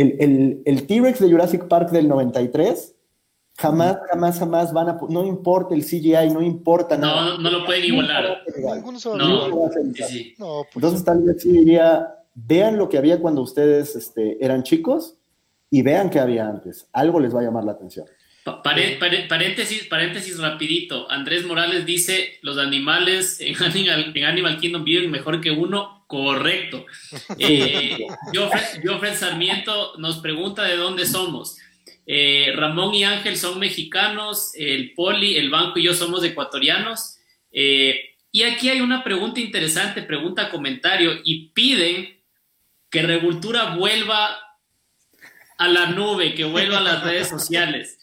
el, el, el T-Rex de Jurassic Park del 93 Jamás, jamás, jamás van a. No importa el CGI, no importa nada. No, no lo pueden igualar. No, Entonces, tal vez sí diría: vean lo que había cuando ustedes este, eran chicos y vean qué había antes. Algo les va a llamar la atención. Paréntesis, paréntesis rapidito. Andrés Morales dice, los animales en Animal, en Animal Kingdom viven mejor que uno. Correcto. Eh, Sarmiento nos pregunta de dónde somos. Eh, Ramón y Ángel son mexicanos, el Poli, el Banco y yo somos ecuatorianos. Eh, y aquí hay una pregunta interesante, pregunta, comentario, y piden que Revoltura vuelva a la nube, que vuelva a las redes sociales.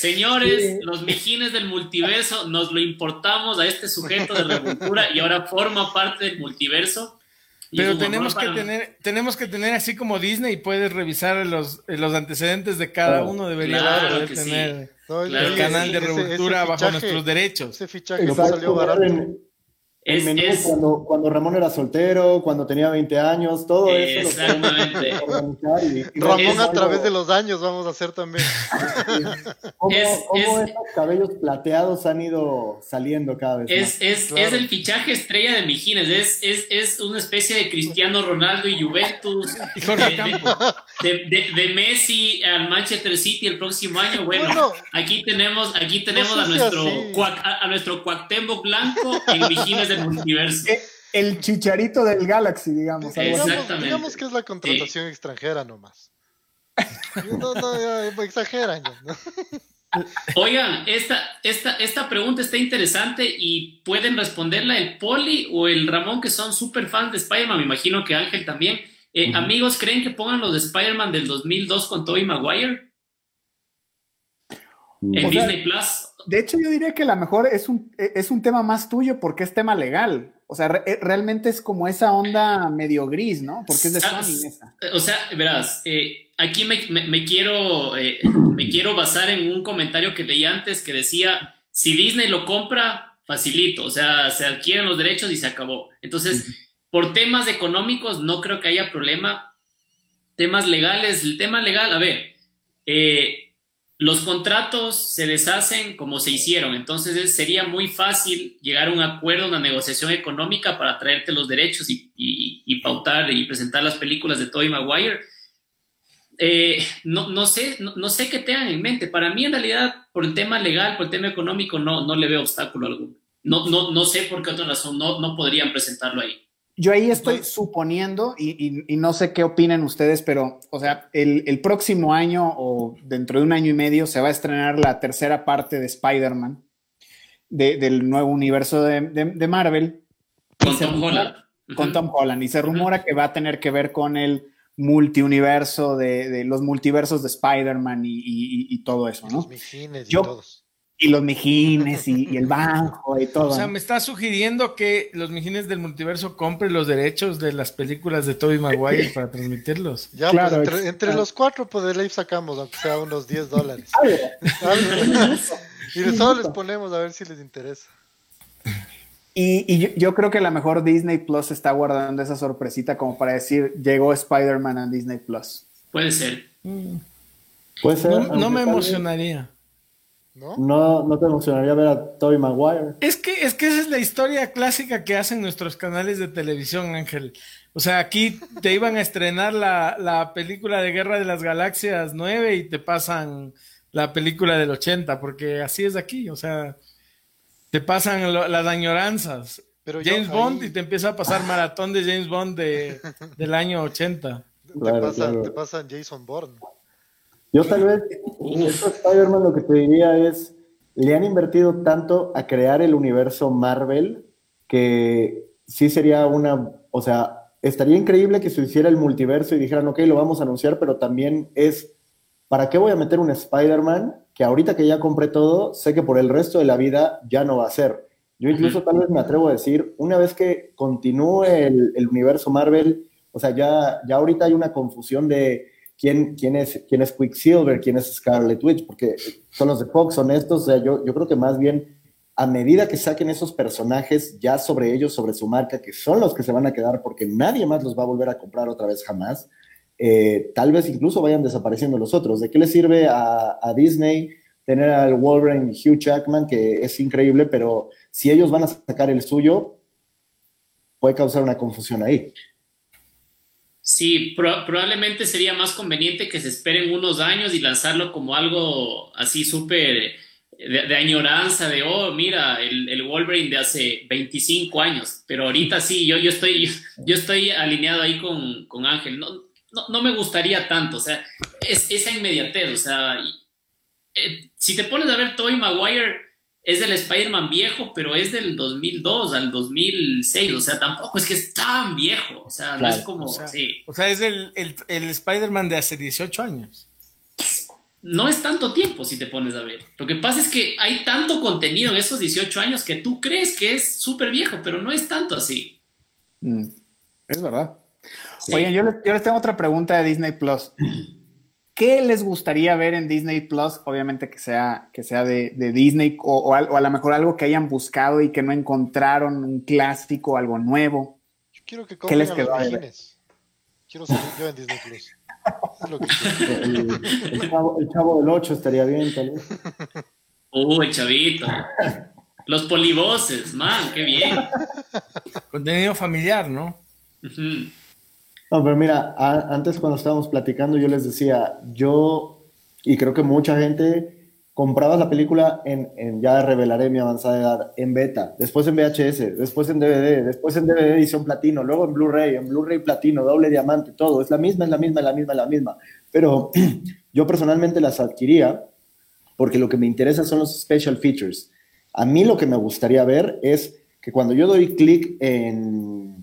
Señores, los mijines del multiverso, nos lo importamos a este sujeto de Revoltura y ahora forma parte del multiverso. Pero tenemos que tener, tenemos que tener así como Disney, puedes revisar los, los antecedentes de cada uno, debería claro tener el canal de revoltura bajo nuestros derechos. Ese fichaje salió barato. Es, Cuando, cuando, Ramón era soltero, cuando tenía 20 años, todo eso. Exactamente. Ramón a través de los años vamos a hacer también. ¿Cómo, estos cabellos plateados han ido saliendo cada vez es, más? Es, es el fichaje estrella de Mijines, es, es, es una especie de Cristiano Ronaldo y Juventus, de, de, de, Messi al Manchester City el próximo año. Bueno, aquí tenemos, aquí tenemos a, nuestro, a, a, nuestro Cuauhtémoc Blanco en Mijines del multiverso. Eh, el chicharito del Galaxy, digamos. Digamos, digamos, que es la contratación extranjera nomás. No, no, exageran. Oigan, esta, esta, esta pregunta está interesante y pueden responderla el Poli o el Ramón, que son súper fans de Spider-Man. Me imagino que Ángel también. Eh, amigos, ¿creen que pongan los de Spider-Man del 2002 con Tobey Maguire? En Disney Plus. De hecho, yo diría que la mejor es un, es un tema más tuyo porque es tema legal. O sea, eh, realmente es como esa onda medio gris, ¿no? Porque es de Sony esa. O sea, verás, eh, aquí me, quiero, eh, me quiero basar en un comentario que leí antes que decía, si Disney lo compra, facilito. O sea, se adquieren los derechos y se acabó. Entonces, por temas económicos no creo que haya problema. Temas legales, el tema legal, a ver, eh, los contratos se deshacen como se hicieron, entonces sería muy fácil llegar a un acuerdo, una negociación económica para traerte los derechos y, pautar y presentar las películas de Tobey Maguire. Eh, no, no, sé, no, sé qué tengan en mente. Para mí, en realidad, por el tema legal, por el tema económico, no, no le veo obstáculo alguno. No, no, no sé por qué otra razón no, no podrían presentarlo ahí. Yo ahí estoy suponiendo, y, no sé qué opinen ustedes, pero, o sea, el, próximo año o dentro de un año y medio se va a estrenar la tercera parte de Spider-Man, del nuevo universo de, Marvel. Con Tom Holland. Con Tom Holland. Y se rumora que va a tener que ver con el multiuniverso de, los multiversos de Spider-Man y, todo eso, ¿no? Los y todos y los mijines y, el banco y todo. O sea, me está sugiriendo que los mijines del multiverso compren los derechos de las películas de Tobey Maguire para transmitirlos. Ya, pues, claro, entre, los cuatro, pues de ley sacamos, aunque sea unos 10 dólares. y de solo les ponemos a ver si les interesa. Y, yo, creo que a lo mejor Disney Plus está guardando esa sorpresita como para decir, llegó Spider-Man a Disney Plus. Puede ser. Puede ser. no me emocionaría. ¿No? ¿No? te emocionaría ver a Tobey Maguire? Es que, es que esa es la historia clásica que hacen nuestros canales de televisión, Ángel. O sea, aquí te iban a estrenar la, película de Guerra de las Galaxias 9 y te pasan la película del 80, porque así es aquí, o sea, te pasan las añoranzas. Pero James Bond y te empieza a pasar maratón de James Bond de, del año 80. te, pasan, Jason Bourne. Yo tal vez, esto Spider-Man lo que te diría es, le han invertido tanto a crear el universo Marvel que sí sería una, o sea, estaría increíble que se hiciera el multiverso y dijeran, ok, lo vamos a anunciar, pero también es, ¿para qué voy a meter un Spider-Man que ahorita que ya compré todo, sé que por el resto de la vida ya no va a ser? Yo incluso tal vez me atrevo a decir, una vez que continúe el, el universo Marvel, o sea, ya, ya ahorita hay una confusión de quién, quién, es, quién es Quicksilver, quién es Scarlet Witch, porque son los de Fox, son estos, o sea, yo, yo creo que más bien a medida que saquen esos personajes ya sobre ellos, sobre su marca, que son los que se van a quedar porque nadie más los va a volver a comprar otra vez jamás, eh, tal vez incluso vayan desapareciendo los otros. ¿De qué le sirve a, a, Disney tener al Wolverine Hugh Jackman, que es increíble, pero si ellos van a sacar el suyo, puede causar una confusión ahí. Sí, probablemente sería más conveniente que se esperen unos años y lanzarlo como algo así súper de, añoranza, de, oh, mira, el, Wolverine de hace 25 años. Pero ahorita sí, yo, yo, estoy, yo, estoy alineado ahí con, con Ángel. No, no, me gustaría tanto, o sea, es, esa inmediatez, o sea, eh, si te pones a ver Toy Maguire es del Spider-Man viejo, pero es del 2002 al 2006, o sea, tampoco es que es tan viejo, o sea, no es como... O sea, es el, Spider-Man de hace 18 años. No es tanto tiempo si te pones a ver. Lo que pasa es que hay tanto contenido en esos 18 años que tú crees que es súper viejo, pero no es tanto así. Mm, es verdad. Oye, yo les, yo les tengo otra pregunta de Disney Plus. ¿Qué les gustaría ver en Disney Plus? Obviamente que sea, que sea de, Disney o, a lo mejor algo que hayan buscado y que no encontraron, un clásico, algo nuevo. Yo quiero que ¿Qué les quedó Quiero salir yo en Disney Plus. el, chavo, del 8 estaría bien, tal vez. Uy, chavito. Los polivoces, man, qué bien. Contenido familiar, ¿no? No, pero mira, antes cuando estábamos platicando yo les decía, yo, y creo que mucha gente compraba la película en, ya revelaré mi avanzada edad, en beta, después en VHS, después en DVD, después en DVD edición platino, luego en Blu-ray, en Blu-ray platino, doble diamante, todo, es la misma, es la misma, es la misma, es la misma. Pero yo personalmente las adquiría porque lo que me interesa son los special features. A mí lo que me gustaría ver es que cuando yo doy clic en,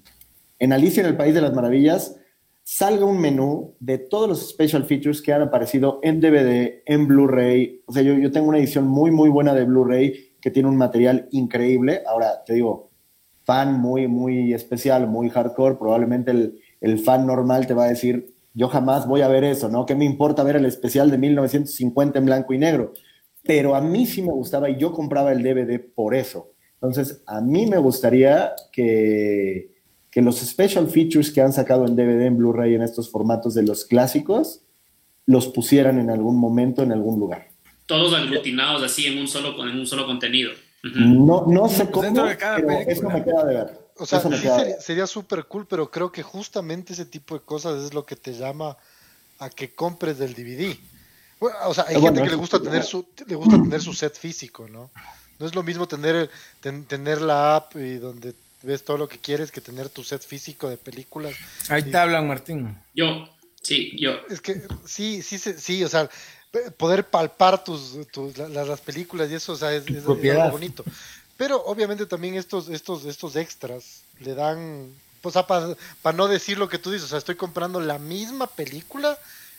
en Alicia en el País de las Maravillas, salga un menú de todos los special features que han aparecido en DVD, en Blu-ray. O sea, yo, tengo una edición muy, muy buena de Blu-ray que tiene un material increíble. Ahora, te digo, fan muy, muy especial, muy hardcore, probablemente el fan normal te va a decir, yo jamás voy a ver eso, ¿no? ¿Qué me importa ver el especial de 1950 en blanco y negro? Pero a mí sí me gustaba y yo compraba el DVD por eso. Entonces, a mí me gustaría que, que los special features que han sacado en DVD, en Blu-ray, en estos formatos de los clásicos, los pusieran en algún momento en algún lugar. Todos aglutinados así en un solo, en un solo contenido. No, no sé pues cómo, pero eso me queda de ver. O sea, sí sería súper cool, pero creo que justamente ese tipo de cosas es lo que te llama a que compres del DVD. o sea, hay gente que le gusta tener su le gusta tener su set físico, ¿no? No es lo mismo tener tener la app y donde ves todo lo que quieres que tener tu set físico de películas. Ahí te hablan, Martín. Yo, sí, yo. Es que sí, sí, sí, o sea, poder palpar tus, las, películas y eso, o sea, es, es, bonito. Pero obviamente también estos, estos, estos extras le dan, o sea, para no decir lo que tú dices, o sea, estoy comprando la misma película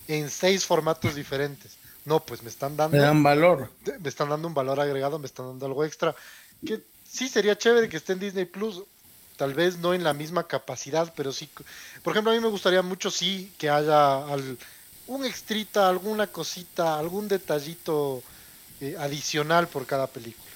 en seis formatos diferentes. No, pues me están dando. Me dan valor. Me están dando un valor agregado, me están dando algo extra. Que sí sería chévere que esté en Disney Plus. Tal vez no en la misma capacidad, pero sí. Por ejemplo, a mí me gustaría mucho sí que haya un extrita, alguna cosita, algún detallito eh, adicional por cada película.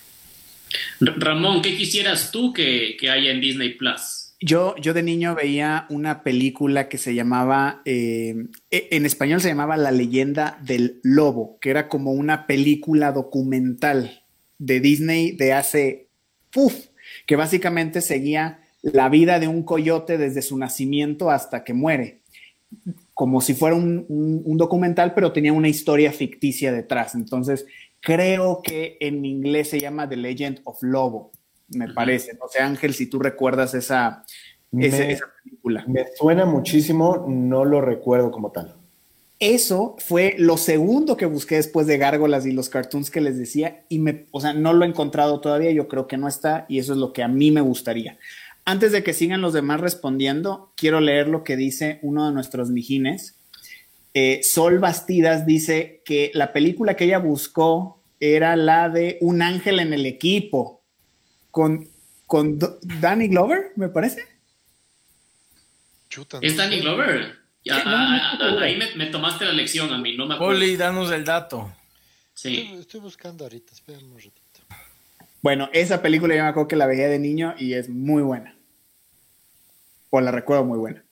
Ramón, ¿qué quisieras tú que, haya en Disney Plus? Yo, yo de niño veía una película que se llamaba, eh, e, en español se llamaba La leyenda del lobo, que era como una película documental de Disney de hace, uf, que básicamente seguía la vida de un coyote desde su nacimiento hasta que muere, como si fuera un, un documental, pero tenía una historia ficticia detrás. Entonces, Creo que en inglés se llama The Legend of Lobo, me parece. No sé, Ángel, si tú recuerdas esa, esa película. Me suena muchísimo, no lo recuerdo como tal. Eso fue lo segundo que busqué después de Gárgolas y los cartoons que les decía, y me, o sea, no lo he encontrado todavía, yo creo que no está, y eso es lo que a mí me gustaría. Antes de que sigan los demás respondiendo, quiero leer lo que dice uno de nuestros mijines, eh, Sol Bastidas dice que la película que ella buscó era la de Un ángel en el equipo con, con Danny Glover, me parece. ¿Es Danny Glover? Ah, ah, ahí me, tomaste la lección a mí, no me acuerdo. Poli, danos el dato. Sí. Estoy, buscando ahorita, espera un ratito. Bueno, esa película yo me acuerdo que la veía de niño y es muy buena. O la recuerdo muy buena.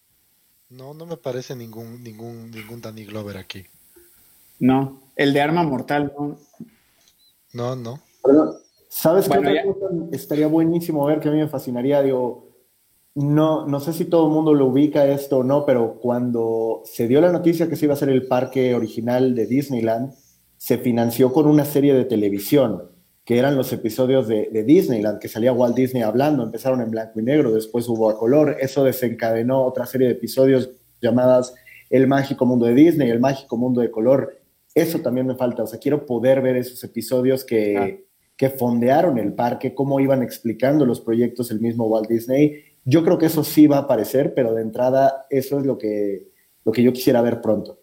No, no me parece ningún, ningún, ningún Danny Glover aquí. No, el de Arma Mortal, no. No, no. ¿Sabes qué otra cosa estaría buenísimo ver que a mí me fascinaría? Digo, no, no sé si todo el mundo lo ubica esto o no, pero cuando se dio la noticia que se iba a hacer el parque original de Disneyland, se financió con una serie de televisión que eran los episodios de, Disneyland, que salía Walt Disney hablando, empezaron en blanco y negro, después hubo a color, eso desencadenó otra serie de episodios llamadas El mágico mundo de Disney, El mágico mundo de color, eso también me falta, o sea, quiero poder ver esos episodios que, que fondearon el parque, cómo iban explicando los proyectos el mismo Walt Disney. Yo creo que eso sí va a aparecer, pero de entrada eso es lo que, lo que yo quisiera ver pronto.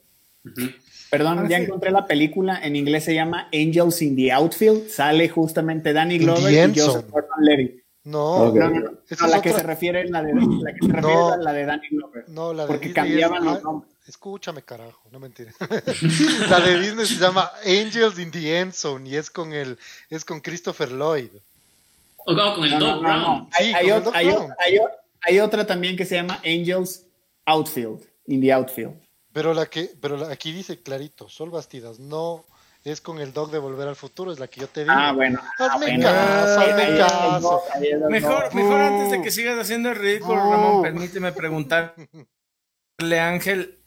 Perdón, ya encontré la película. En inglés se llama Angels in the Outfield. Sale justamente Danny Glover y Joseph Gordon-Levitt. No, no, no, la, que se refiere, la de, la que se refiere no, la de Danny Glover. No, la de porque cambiaban los nombres. Escúchame, carajo, no mentira. la de Disney se llama Angels in the End Zone y es con el, es con Christopher Lloyd. O no, con el No, Doc no, no, Brown. no. Sí, Hay, hay Doc hay Brown. hay ot- hay otra también que se llama Angels Outfield, in the Outfield. Pero la que, pero la- aquí dice clarito, Sol Bastidas, no es con el dog de Volver al Futuro, es la que yo te digo. Ah, bueno. ah, Hazme bueno. caso, Ahí- hazme ahí- caso. ahí- ahí- Mejor, no. mejor antes de que sigas haciendo el ridículo. Ramón, permíteme preguntarle a Ángel,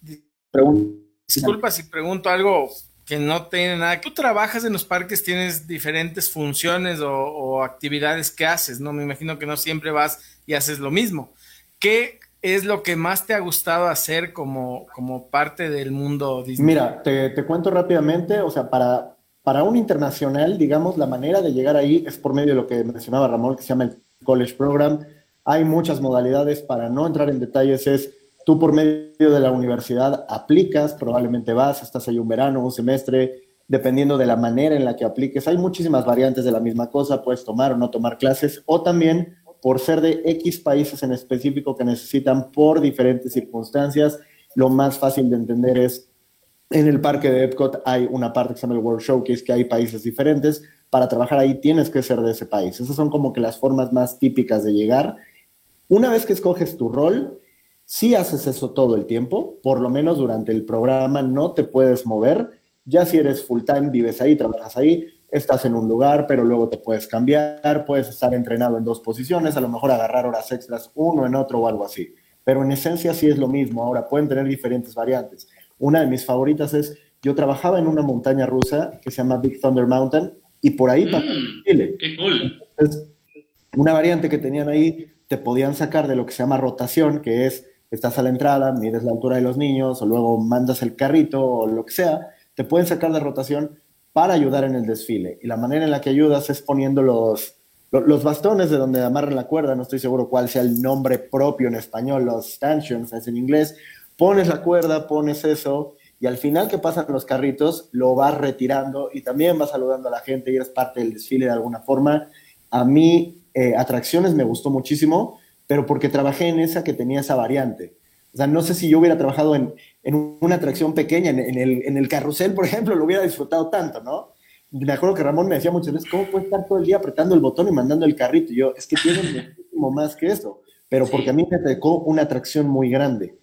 Pregunta. disculpa si pregunto algo que no tiene nada. Tú trabajas en los parques, tienes diferentes funciones o, actividades que haces, ¿no? Me imagino que no siempre vas y haces lo mismo. ¿Qué es lo que más te ha gustado hacer como, como parte del mundo? Mira, te, te cuento rápidamente, o sea, para, para un internacional, digamos, la manera de llegar ahí es por medio de lo que mencionaba Ramón, que se llama el College Program. Hay muchas modalidades, para no entrar en detalles, es tú por medio de la universidad aplicas, probablemente vas, estás ahí un verano, un semestre, dependiendo de la manera en la que apliques. Hay muchísimas variantes de la misma cosa, puedes tomar o no tomar clases, o también por ser de X países en específico que necesitan por diferentes circunstancias, lo más fácil de entender es en el parque de Epcot hay una parte que se llama el World Showcase, que hay países diferentes. Para trabajar ahí tienes que ser de ese país. Esas son como que las formas más típicas de llegar. Una vez que escoges tu rol, si haces eso todo el tiempo, por lo menos durante el programa no te puedes mover. Ya si eres full time, vives ahí, trabajas ahí, estás en un lugar, pero luego te puedes cambiar, puedes estar entrenado en dos posiciones, a lo mejor agarrar horas extras uno en otro o algo así. Pero en esencia sí es lo mismo. Ahora pueden tener diferentes variantes. Una de mis favoritas es, yo trabajaba en una montaña rusa que se llama Big Thunder Mountain y por ahí Mm, Chile. qué cool. Entonces, una variante que tenían ahí, te podían sacar de lo que se llama rotación, que es, estás a la entrada, mides la altura de los niños, o luego mandas el carrito, o lo que sea, te pueden sacar de rotación para ayudar en el desfile. Y la manera en la que ayudas es poniendo los, lo- los bastones de donde amarran la cuerda, no estoy seguro cuál sea el nombre propio en español, los stanchions es en inglés, pones la cuerda, pones eso, y al final que pasan los carritos, lo vas retirando y también vas saludando a la gente y eres parte del desfile de alguna forma. A mí, eh, atracciones me gustó muchísimo, pero porque trabajé en esa que tenía esa variante. O sea, no sé si yo hubiera trabajado en, en una atracción pequeña, en, en el, en el carrusel, por ejemplo, lo hubiera disfrutado tanto, ¿no? Me acuerdo que Ramón me decía muchas veces, ¿cómo puedes estar todo el día apretando el botón y mandando el carrito? Y yo, es que tiene muchísimo más que eso, pero Sí. porque a mí me tocó una atracción muy grande.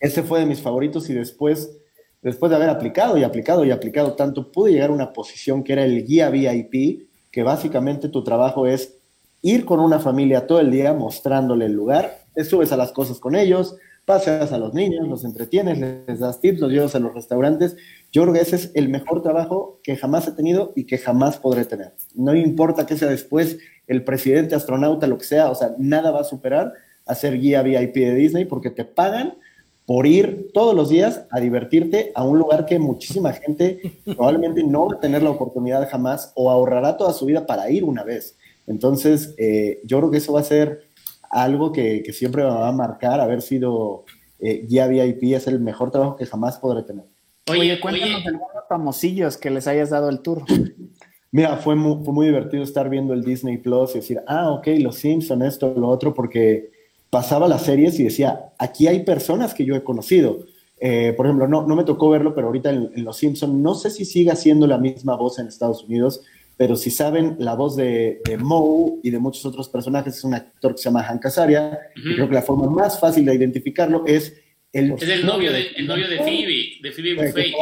Ese fue de mis favoritos y después, después de haber aplicado y aplicado y aplicado tanto, pude llegar a una posición que era el guía VIP, que básicamente tu trabajo es ir con una familia todo el día mostrándole el lugar, te subes a las cosas con ellos, paseas a los niños, los entretienes, les das tips, los llevas a los restaurantes. Yo creo que ese es el mejor trabajo que jamás he tenido y que jamás podré tener. No importa que sea después el presidente, astronauta, lo que sea, o sea, nada va a superar a ser guía VIP de Disney porque te pagan por ir todos los días a divertirte a un lugar que muchísima gente probablemente no va a tener la oportunidad jamás o ahorrará toda su vida para ir una vez. Entonces, eh, yo creo que eso va a ser algo que, que siempre me va a marcar, haber sido eh, guía VIP, es el mejor trabajo que jamás podré tener. Oye, Oye, cuéntanos oye, algunos famosillos que les hayas dado el tour. Mira, fue muy, fue muy divertido estar viendo el Disney Plus y decir, ah, ok, los Simpson, esto, lo otro, porque pasaba las series y decía, aquí hay personas que yo he conocido. Eh, por ejemplo, no, no me tocó verlo, pero ahorita en, en Los Simpson no sé si siga siendo la misma voz en Estados Unidos, pero si saben, la voz de, de Moe y de muchos otros personajes es un actor que se llama Hank Azaria, y creo que la forma más fácil de identificarlo es el... es el novio de, el novio de Phoebe, de Phoebe Buffet.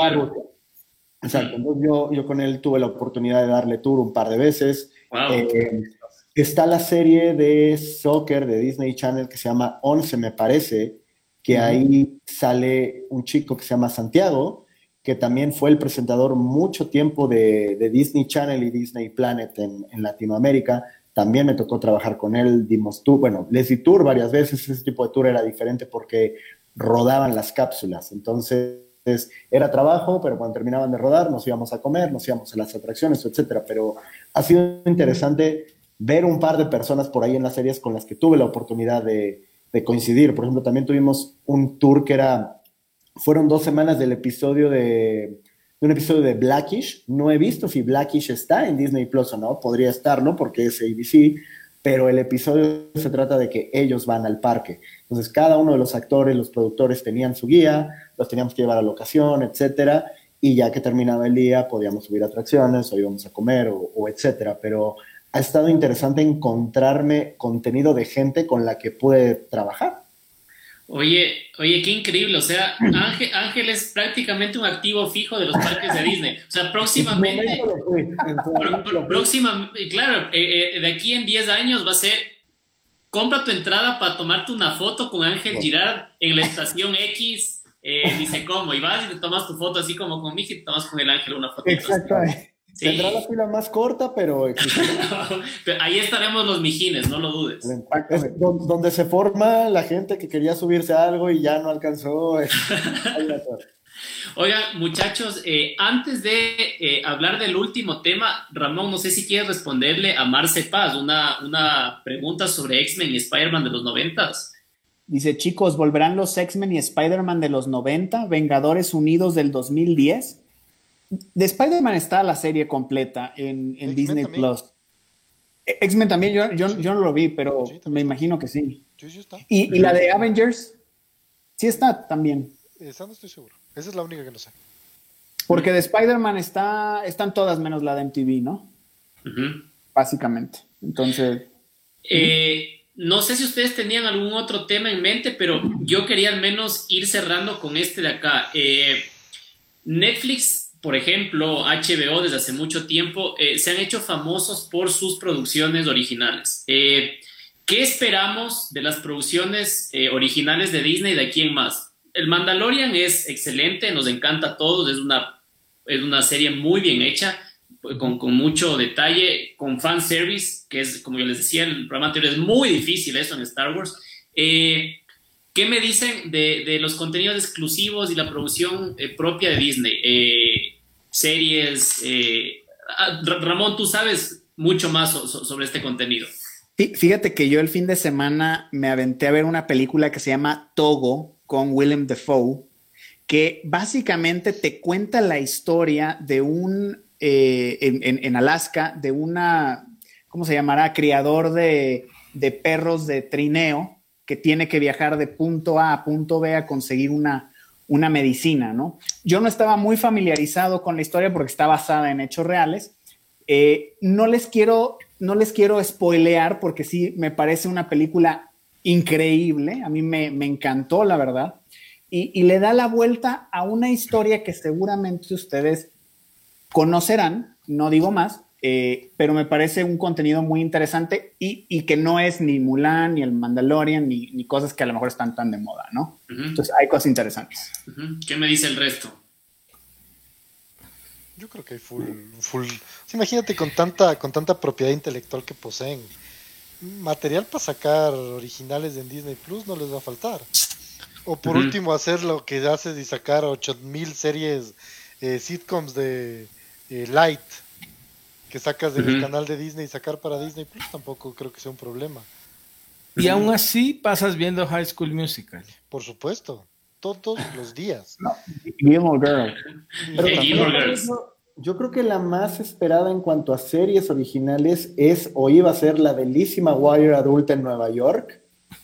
Exacto, entonces yo, yo con él tuve la oportunidad de darle tour un par de veces. Wow. Eh, está la serie de soccer de Disney Channel que se llama 11, me parece, que ahí sale un chico que se llama Santiago, que también fue el presentador mucho tiempo de, Disney Channel y Disney Planet en, en Latinoamérica. También me tocó trabajar con él, dimos tour, bueno, les di tour varias veces, ese tipo de tour era diferente porque rodaban las cápsulas, entonces era trabajo, pero cuando terminaban de rodar nos íbamos a comer, nos íbamos a las atracciones, etcétera. Pero ha sido interesante ver un par de personas por ahí en las series con las que tuve la oportunidad de, de coincidir. Por ejemplo, también tuvimos un tour que era, fueron dos semanas del episodio de, un episodio de Blackish. No he visto si Blackish está en Disney Plus o no, podría estarlo porque es ABC, pero el episodio se trata de que ellos van al parque. Entonces, cada uno de los actores, los productores tenían su guía, los teníamos que llevar a locación, etcétera, y ya que terminaba el día podíamos subir atracciones o íbamos a comer o, o etcétera, pero ha estado interesante encontrarme contenido de gente con la que pude trabajar. Oye, oye, qué increíble. O sea, Ángel, Ángel, es prácticamente un activo fijo de los parques de Disney. O sea, próximamente. próxima, claro, eh, eh, de aquí en 10 años va a ser. Compra tu entrada para tomarte una foto con Ángel Girard en la estación X. Eh, dice cómo, y vas y te tomas tu foto así como con Miki y te tomas con el Ángel una foto. Exactamente. Tendrá la fila más corta, pero... Ahí estaremos los mijines, no lo dudes. donde se forma la gente que quería subirse a algo y ya no alcanzó. Oigan, muchachos, eh, antes de eh, hablar del último tema, Ramón, no sé si quieres responderle a Marce Paz una, una pregunta sobre X-Men y Spider-Man de los noventas. Dice, chicos, ¿volverán los X-Men y Spider-Man de los 90, Vengadores Unidos del 2010? De Spider-Man está la serie completa en, Disney Plus. X-Men también, yo, no lo vi, pero me imagino que sí. ¿Y, la de Avengers? Sí está también. Esa no estoy seguro. Esa es la única que no sé. Porque de Spider-Man está, están todas menos la de MTV, ¿no? Básicamente. Entonces. Eh, no sé si ustedes tenían algún otro tema en mente, pero yo quería al menos ir cerrando con este de acá. Eh, Netflix por ejemplo, HBO desde hace mucho tiempo eh, se han hecho famosos por sus producciones originales. Eh, ¿Qué esperamos de las producciones eh, originales de Disney de aquí en más? El Mandalorian es excelente, nos encanta a todos, es una, es una serie muy bien hecha, con, con mucho detalle, con fanservice, que es, como yo les decía, el programa anterior es muy difícil eso en Star Wars. ¿Qué me dicen de, los contenidos exclusivos y la producción propia de Disney? Series. Eh, ah, Ramón, tú sabes mucho más sobre este contenido. Fíjate que yo el fin de semana me aventé a ver una película que se llama Togo con Willem Dafoe, que básicamente te cuenta la historia de un, eh, en, Alaska, de una, ¿cómo se llamará? Criador de, de perros de trineo que tiene que viajar de punto A a punto B a conseguir una, una medicina, ¿no? Yo no estaba muy familiarizado con la historia porque está basada en hechos reales. Eh, no les quiero, no les quiero spoilear porque sí me parece una película increíble. A mí me, encantó, la verdad. Y, le da la vuelta a una historia que seguramente ustedes conocerán, no digo más, eh, pero me parece un contenido muy interesante y, que no es ni Mulan, ni el Mandalorian, ni, cosas que a lo mejor están tan de moda, ¿no? Entonces hay cosas interesantes. ¿Qué me dice el resto? Yo creo que hay full, full. imagínate con tanta, con tanta propiedad intelectual que poseen. Material para sacar originales en Disney Plus no les va a faltar. O por último hacer lo que haces y sacar 8000 series eh, sitcoms de eh, Light que sacas del canal de Disney y sacar para Disney Plus tampoco creo que sea un problema. Y aún así pasas viendo High School Musical. Por supuesto, todos los días. Girl. yo creo que la más esperada en cuanto a series originales es o iba a ser la delísima Wire adulta en Nueva York,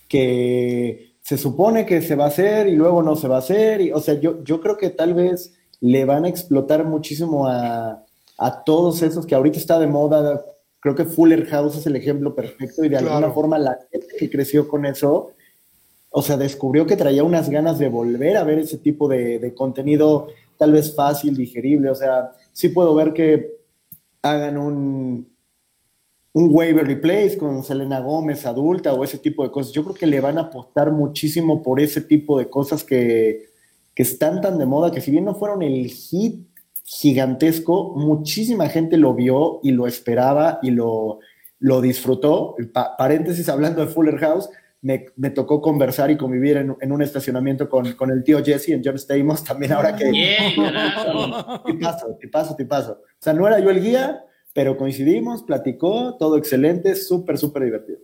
que se supone que se va a hacer y luego no se va a hacer. Y, o sea, yo, yo creo que tal vez le van a explotar muchísimo a, a todos esos que ahorita está de moda. Creo que Fuller House es el ejemplo perfecto y de alguna forma la gente que creció con eso, o sea, descubrió que traía unas ganas de volver a ver ese tipo de, contenido tal vez fácil, digerible. O sea, sí puedo ver que hagan un, un Waverly Place con Selena Gómez adulta o ese tipo de cosas. Yo creo que le van a apostar muchísimo por ese tipo de cosas que, que están tan de moda que si bien no fueron el hit gigantesco, muchísima gente lo vio y lo esperaba y lo, lo disfrutó. paréntesis, hablando de Fuller House, me, me, tocó conversar y convivir en, en un estacionamiento con, con, el tío Jesse en John Stamos, también ahora que... te paso, te paso, te paso. O sea, no era yo el guía, pero coincidimos, platicó, todo excelente, súper, súper divertido.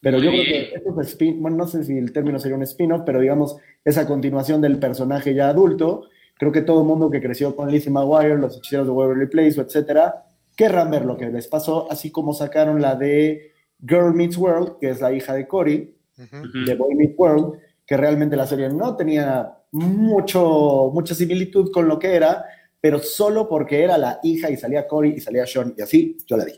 Pero yo creo que esto es spin, bueno, no sé si el término sería un spin-off, pero digamos, esa continuación del personaje ya adulto, Creo que todo el mundo que creció con Lizzie McGuire, los hechiceros de Waverly Place, etcétera, querrán ver lo que les pasó, así como sacaron la de Girl Meets World, que es la hija de Cory, de Boy Meets World, que realmente la serie no tenía mucho, mucha similitud con lo que era, pero solo porque era la hija y salía Cory y salía Sean, y así yo la vi.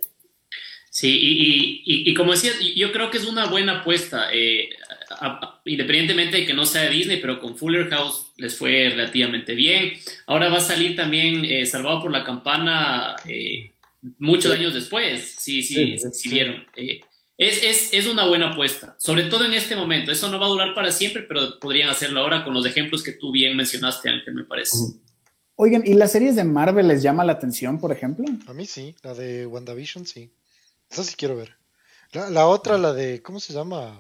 Sí, y, y- y- y como decía, yo creo que es una buena apuesta, eh, a- independientemente de que no sea de Disney, pero con Fuller House les fue relativamente bien. Ahora va a salir también eh, Salvado por la Campana eh, muchos años después, sí, sí, Sí, sí, sí. vieron. Eh, es, es, es una buena apuesta, sobre todo en este momento. Eso no va a durar para siempre, pero podrían hacerlo ahora con los ejemplos que tú bien mencionaste, Ángel, me parece. Oigan, ¿y las series de Marvel les llama la atención, por ejemplo? A mí sí, la de WandaVision sí. Esa sí quiero ver. La, la otra, la de, ¿cómo se llama?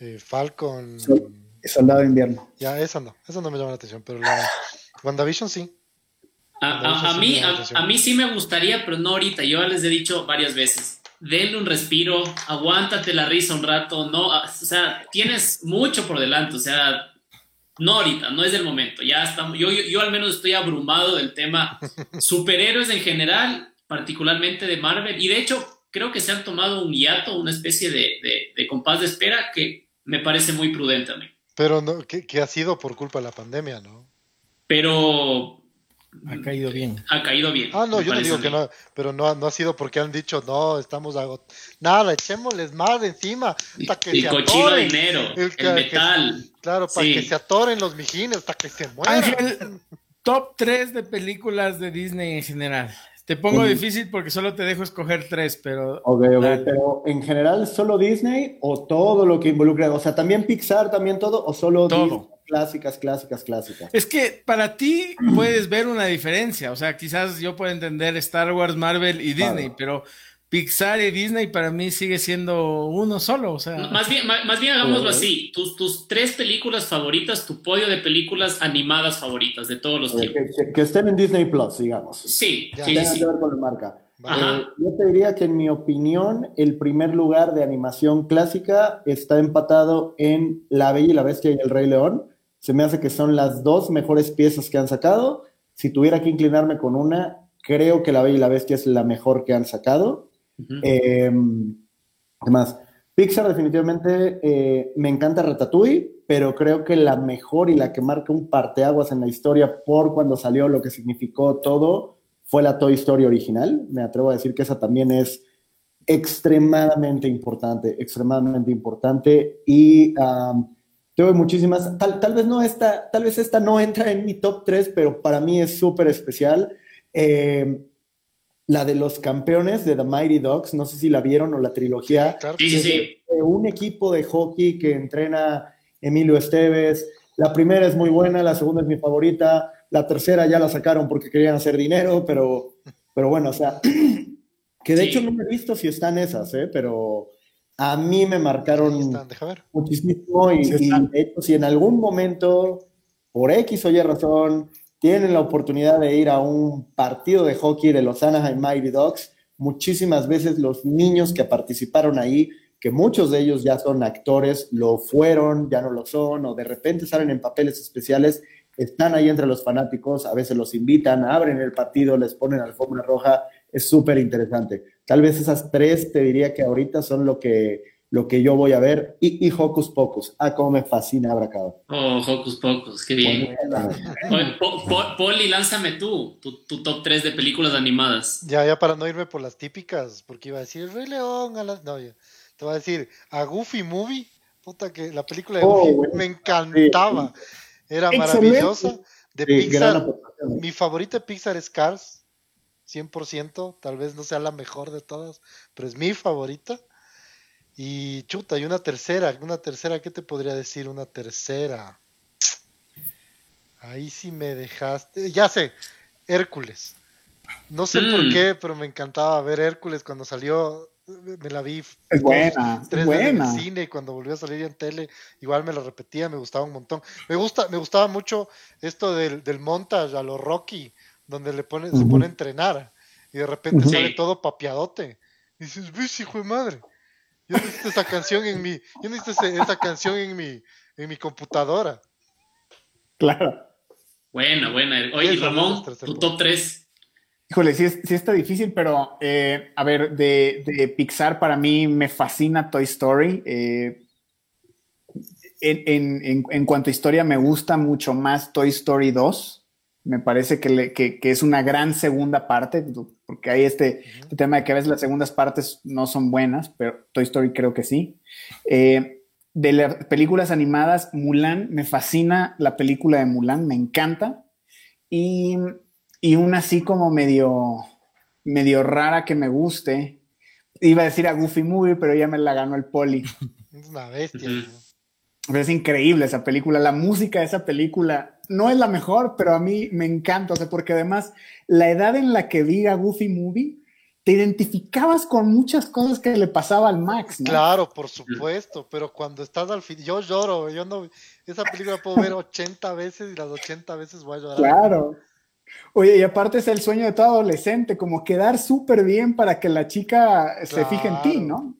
Eh, Falcon. Sí. Soldado de invierno. Ya, esa no, esa no me llama la atención, pero la WandaVision sí. A, a- a mí, a, a mí sí me gustaría, pero no ahorita. Yo les he dicho varias veces. Denle un respiro, aguántate la risa un rato. No, o sea, tienes mucho por delante. O sea, no ahorita, no es el momento. Ya estamos. Yo, yo, yo al menos estoy abrumado del tema superhéroes en general, particularmente de Marvel. Y de hecho, creo que se han tomado un hiato, una especie de, de, de compás de espera que me parece muy prudente a mí. Pero no, que, que ha sido por culpa de la pandemia, ¿no? Pero Ha caído bien. ha caído bien. Ah, no, yo no digo que no, pero no, no ha sido porque han dicho, no, estamos agotados. Nada, echémosles más de encima hasta que Y se cochino atoren. dinero, El el, que- metal. Claro, para Sí. que se atoren los mijines, hasta que se mueran. Ángel, top 3 de películas de Disney en general. Te pongo difícil porque solo te dejo escoger tres, pero Ok, ok, Dale. pero en general, ¿solo Disney o todo lo que involucra? O sea, ¿también Pixar, también todo? ¿O solo Todo. Disney? Clásicas, clásicas, clásicas. es que para ti puedes ver una diferencia. O sea, quizás yo puedo entender Star Wars, Marvel y Disney, Claro. pero Pixar y Disney para mí sigue siendo uno solo. O sea, Más bien, más, más bien hagámoslo así. Tus, tus tres películas favoritas, tu podio de películas animadas favoritas de todos los Eh, tiempos. que, que- que estén en Disney Plus, digamos. Sí, Ya. sí, sí, Tengan sí. que ver con la marca. Ajá. Eh, yo te diría que en mi opinión, el primer lugar de animación clásica está empatado en La Bella y la Bestia y el Rey León. Se me hace que son las dos mejores piezas que han sacado. Si tuviera que inclinarme con una, creo que La Bella y la Bestia es la mejor que han sacado. Además, Pixar definitivamente eh, me encanta Ratatouille, pero creo que la mejor y la que marca un parteaguas en la historia por cuando salió lo que significó todo fue la Toy Story original. Me atrevo a decir que esa también es extremadamente importante, extremadamente importante y um, tengo muchísimas, tal, tal vez no esta, tal vez esta no entra en mi top 3, pero para mí es súper especial. Eh, la de los campeones de The Mighty Dogs, no sé si la vieron o la trilogía. Claro. Sí, sí, sí. de un equipo de hockey que entrena Emilio Esteves. La primera es muy buena, la segunda es mi favorita, la tercera ya la sacaron porque querían hacer dinero, pero, pero bueno, o sea, que de Sí. hecho no me he visto si están esas, ¿eh? pero a mí me marcaron muchísimo y, Sí y de hecho si en algún momento, por X o Y razón, tienen la oportunidad de ir a un partido de hockey de los Anaheim Mighty Dogs, muchísimas veces los niños que participaron ahí, que muchos de ellos ya son actores, lo fueron, ya no lo son, o de repente salen en papeles especiales, están ahí entre los fanáticos, a veces los invitan, abren el partido, les ponen alfombra roja, es súper interesante. Tal vez esas tres te diría que ahorita son lo que, lo que yo voy a ver, y, y Hocus Pocus, ah, cómo me fascina Abracadabra. Oh, Hocus Pocus, qué bien. Oye, Po- Po- Poli, lánzame tú, tu, tu top 3 de películas animadas. Ya, ya para no irme por las típicas, porque iba a decir Rey León, a las... no, ya. te voy a decir a Goofy Movie, puta que la película de Oh, Goofy bueno. me encantaba, era Excelente. maravillosa. De Sí, Pixar, mi favorita de Pixar es Cars, 100%, tal vez no sea la mejor de todas, pero es mi favorita. Y chuta, y una tercera, una tercera, ¿qué te podría decir? Una tercera. Ahí sí me dejaste. Ya sé, Hércules. No sé por Mm. qué, pero me encantaba ver Hércules cuando salió. Me la vi Es buena, es tres veces en buena. el cine y cuando volvió a salir en tele, igual me lo repetía, me gustaba un montón. Me gusta, me gustaba mucho esto del, del montage a lo Rocky, donde le pone, se pone a entrenar y de repente sale todo papiadote. Y dices, ¡ves, hijo de madre! Yo necesito esa canción en mi, yo necesito ese- esa canción en mi, en mi computadora. Claro. Buena, buena. Oye, Ramón, tu top 3. Híjole, sí, está difícil, pero eh, a ver, de, Pixar para mí me fascina Toy Story. Eh, en, cuanto a historia, me gusta mucho más Toy Story 2. Me parece que, es una gran segunda parte, porque hay este, este, tema de que a veces las segundas partes no son buenas, pero Toy Story creo que sí. Eh, de las películas animadas, Mulan, me fascina la película de Mulan, me encanta. Y, y una así como medio, medio rara que me guste. Iba a decir a Goofy Movie, pero ya me la ganó el poli. Es una bestia. Es increíble esa película. La música de esa película no es la mejor, pero a mí me encanta. O sea, porque además la edad en la que vi a Goofy Movie, te identificabas con muchas cosas que le pasaba al Max. Claro, por supuesto, pero cuando estás al fin, yo lloro, yo no, esa película puedo ver 80 veces y las 80 veces voy a llorar. Claro. Oye, y aparte es el sueño de todo adolescente, como quedar súper bien para que la chica se fije en ti, ¿no?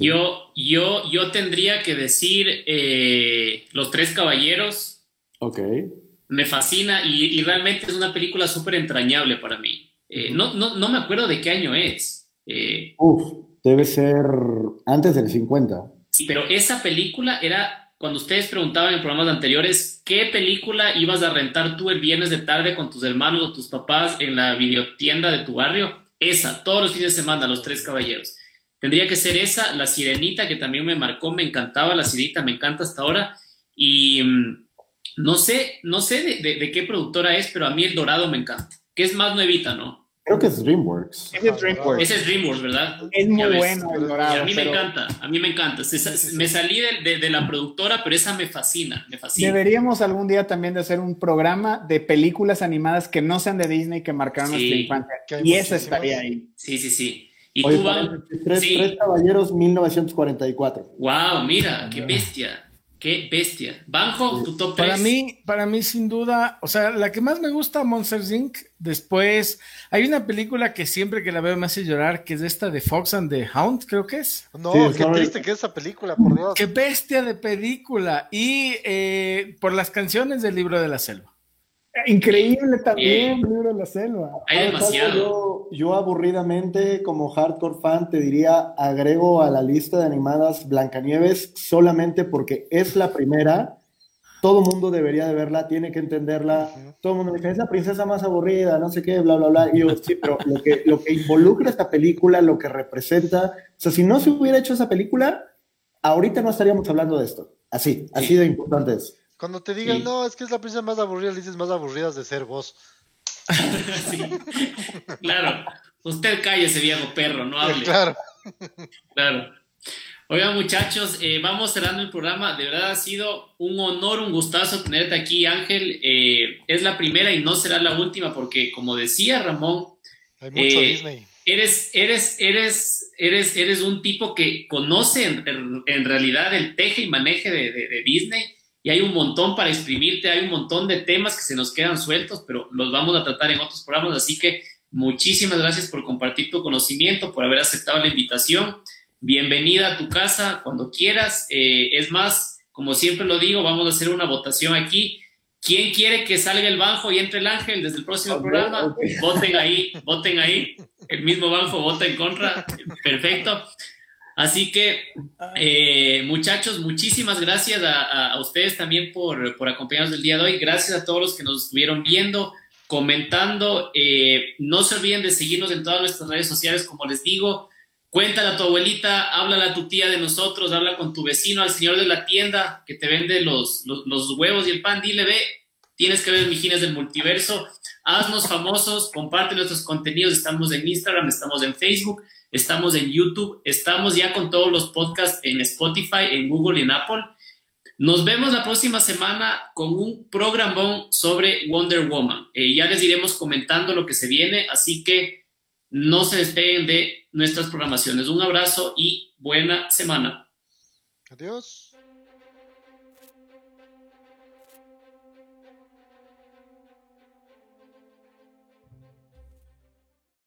Yo, yo, yo tendría que decir eh, Los Tres Caballeros. Ok. Me fascina y, realmente es una película súper entrañable para mí. Eh, no, no, no, me acuerdo de qué año es. Eh, Uf, debe ser antes del 50. Sí, pero esa película era cuando ustedes preguntaban en programas anteriores qué película ibas a rentar tú el viernes de tarde con tus hermanos o tus papás en la videotienda de tu barrio. Esa, todos los fines de semana, Los Tres Caballeros. Tendría que ser esa, La Sirenita, que también me marcó, me encantaba La Sirenita, me encanta hasta ahora. Y mm, no sé, no sé de, qué productora es, pero a mí El Dorado me encanta, que es más nuevita, ¿no? Creo que es DreamWorks. Ese es DreamWorks. Ese es DreamWorks, ¿verdad? Es muy bueno El Dorado. a mí me encanta, a mí me encanta. me salí de, la productora, pero esa me fascina, me fascina. Deberíamos algún día también de hacer un programa de películas animadas que no sean de Disney que marcaron nuestra infancia. Y esa estaría ahí. Sí, sí, sí. ¿Y tú, tres, caballeros, 1944. Wow, mira, qué bestia. Qué bestia. Banjo, tu top Para mí, para mí, sin duda, o sea, la que más me gusta, Monsters Inc. Después, hay una película que siempre que la veo me hace llorar, que es esta de Fox and the Hound, creo que es. No, qué triste que es esa película, por Dios. Qué bestia de película. Y eh, por las canciones del libro de la selva. Increíble también, libro de la selva. Hay demasiado. Yo, aburridamente, como hardcore fan, te diría, agrego a la lista de animadas Blancanieves solamente porque es la primera. Todo mundo debería de verla, tiene que entenderla. Todo el mundo dice, es la princesa más aburrida, no sé qué, bla, bla, bla. Y yo, sí, pero lo que, lo que involucra esta película, lo que representa, o sea, si no se hubiera hecho esa película, ahorita no estaríamos hablando de esto. Así, así de importante es. Cuando te digan, no, es que es la princesa más aburrida, le dices más aburridas de ser vos. sí. Claro. Usted ese viejo perro, no hable. Claro. Claro. Oigan, muchachos, eh, vamos cerrando el programa. De verdad ha sido un honor, un gustazo tenerte aquí, Ángel. Eh, es la primera y no será la última, porque como decía Ramón, Hay mucho eh, Disney. Eres, eres, eres, eres, eres un tipo que conoce en, realidad el teje y maneje de Disney y hay un montón para exprimirte, hay un montón de temas que se nos quedan sueltos, pero los vamos a tratar en otros programas, así que muchísimas gracias por compartir tu conocimiento, por haber aceptado la invitación. Bienvenida a tu casa cuando quieras. Eh, es más, como siempre lo digo, vamos a hacer una votación aquí. ¿Quién quiere que salga el banjo y entre el ángel desde el próximo programa? Voten ahí, voten ahí. El mismo banjo vota en contra. Perfecto. Así que, eh, muchachos, muchísimas gracias a, ustedes también por, por, acompañarnos el día de hoy. Gracias a todos los que nos estuvieron viendo, comentando. Eh, no se olviden de seguirnos en todas nuestras redes sociales, como les digo. Cuéntale a tu abuelita, háblale a tu tía de nosotros, habla con tu vecino, al señor de la tienda que te vende los, los, huevos y el pan. Dile, ve, tienes que ver Mijines del Multiverso. Haznos famosos, comparte nuestros contenidos. Estamos en Instagram, estamos en Facebook estamos en YouTube, estamos ya con todos los podcasts en Spotify, en Google y en Apple. Nos vemos la próxima semana con un programón sobre Wonder Woman. Eh, ya les iremos comentando lo que se viene, así que no se despeguen de nuestras programaciones. Un abrazo y buena semana. Adiós.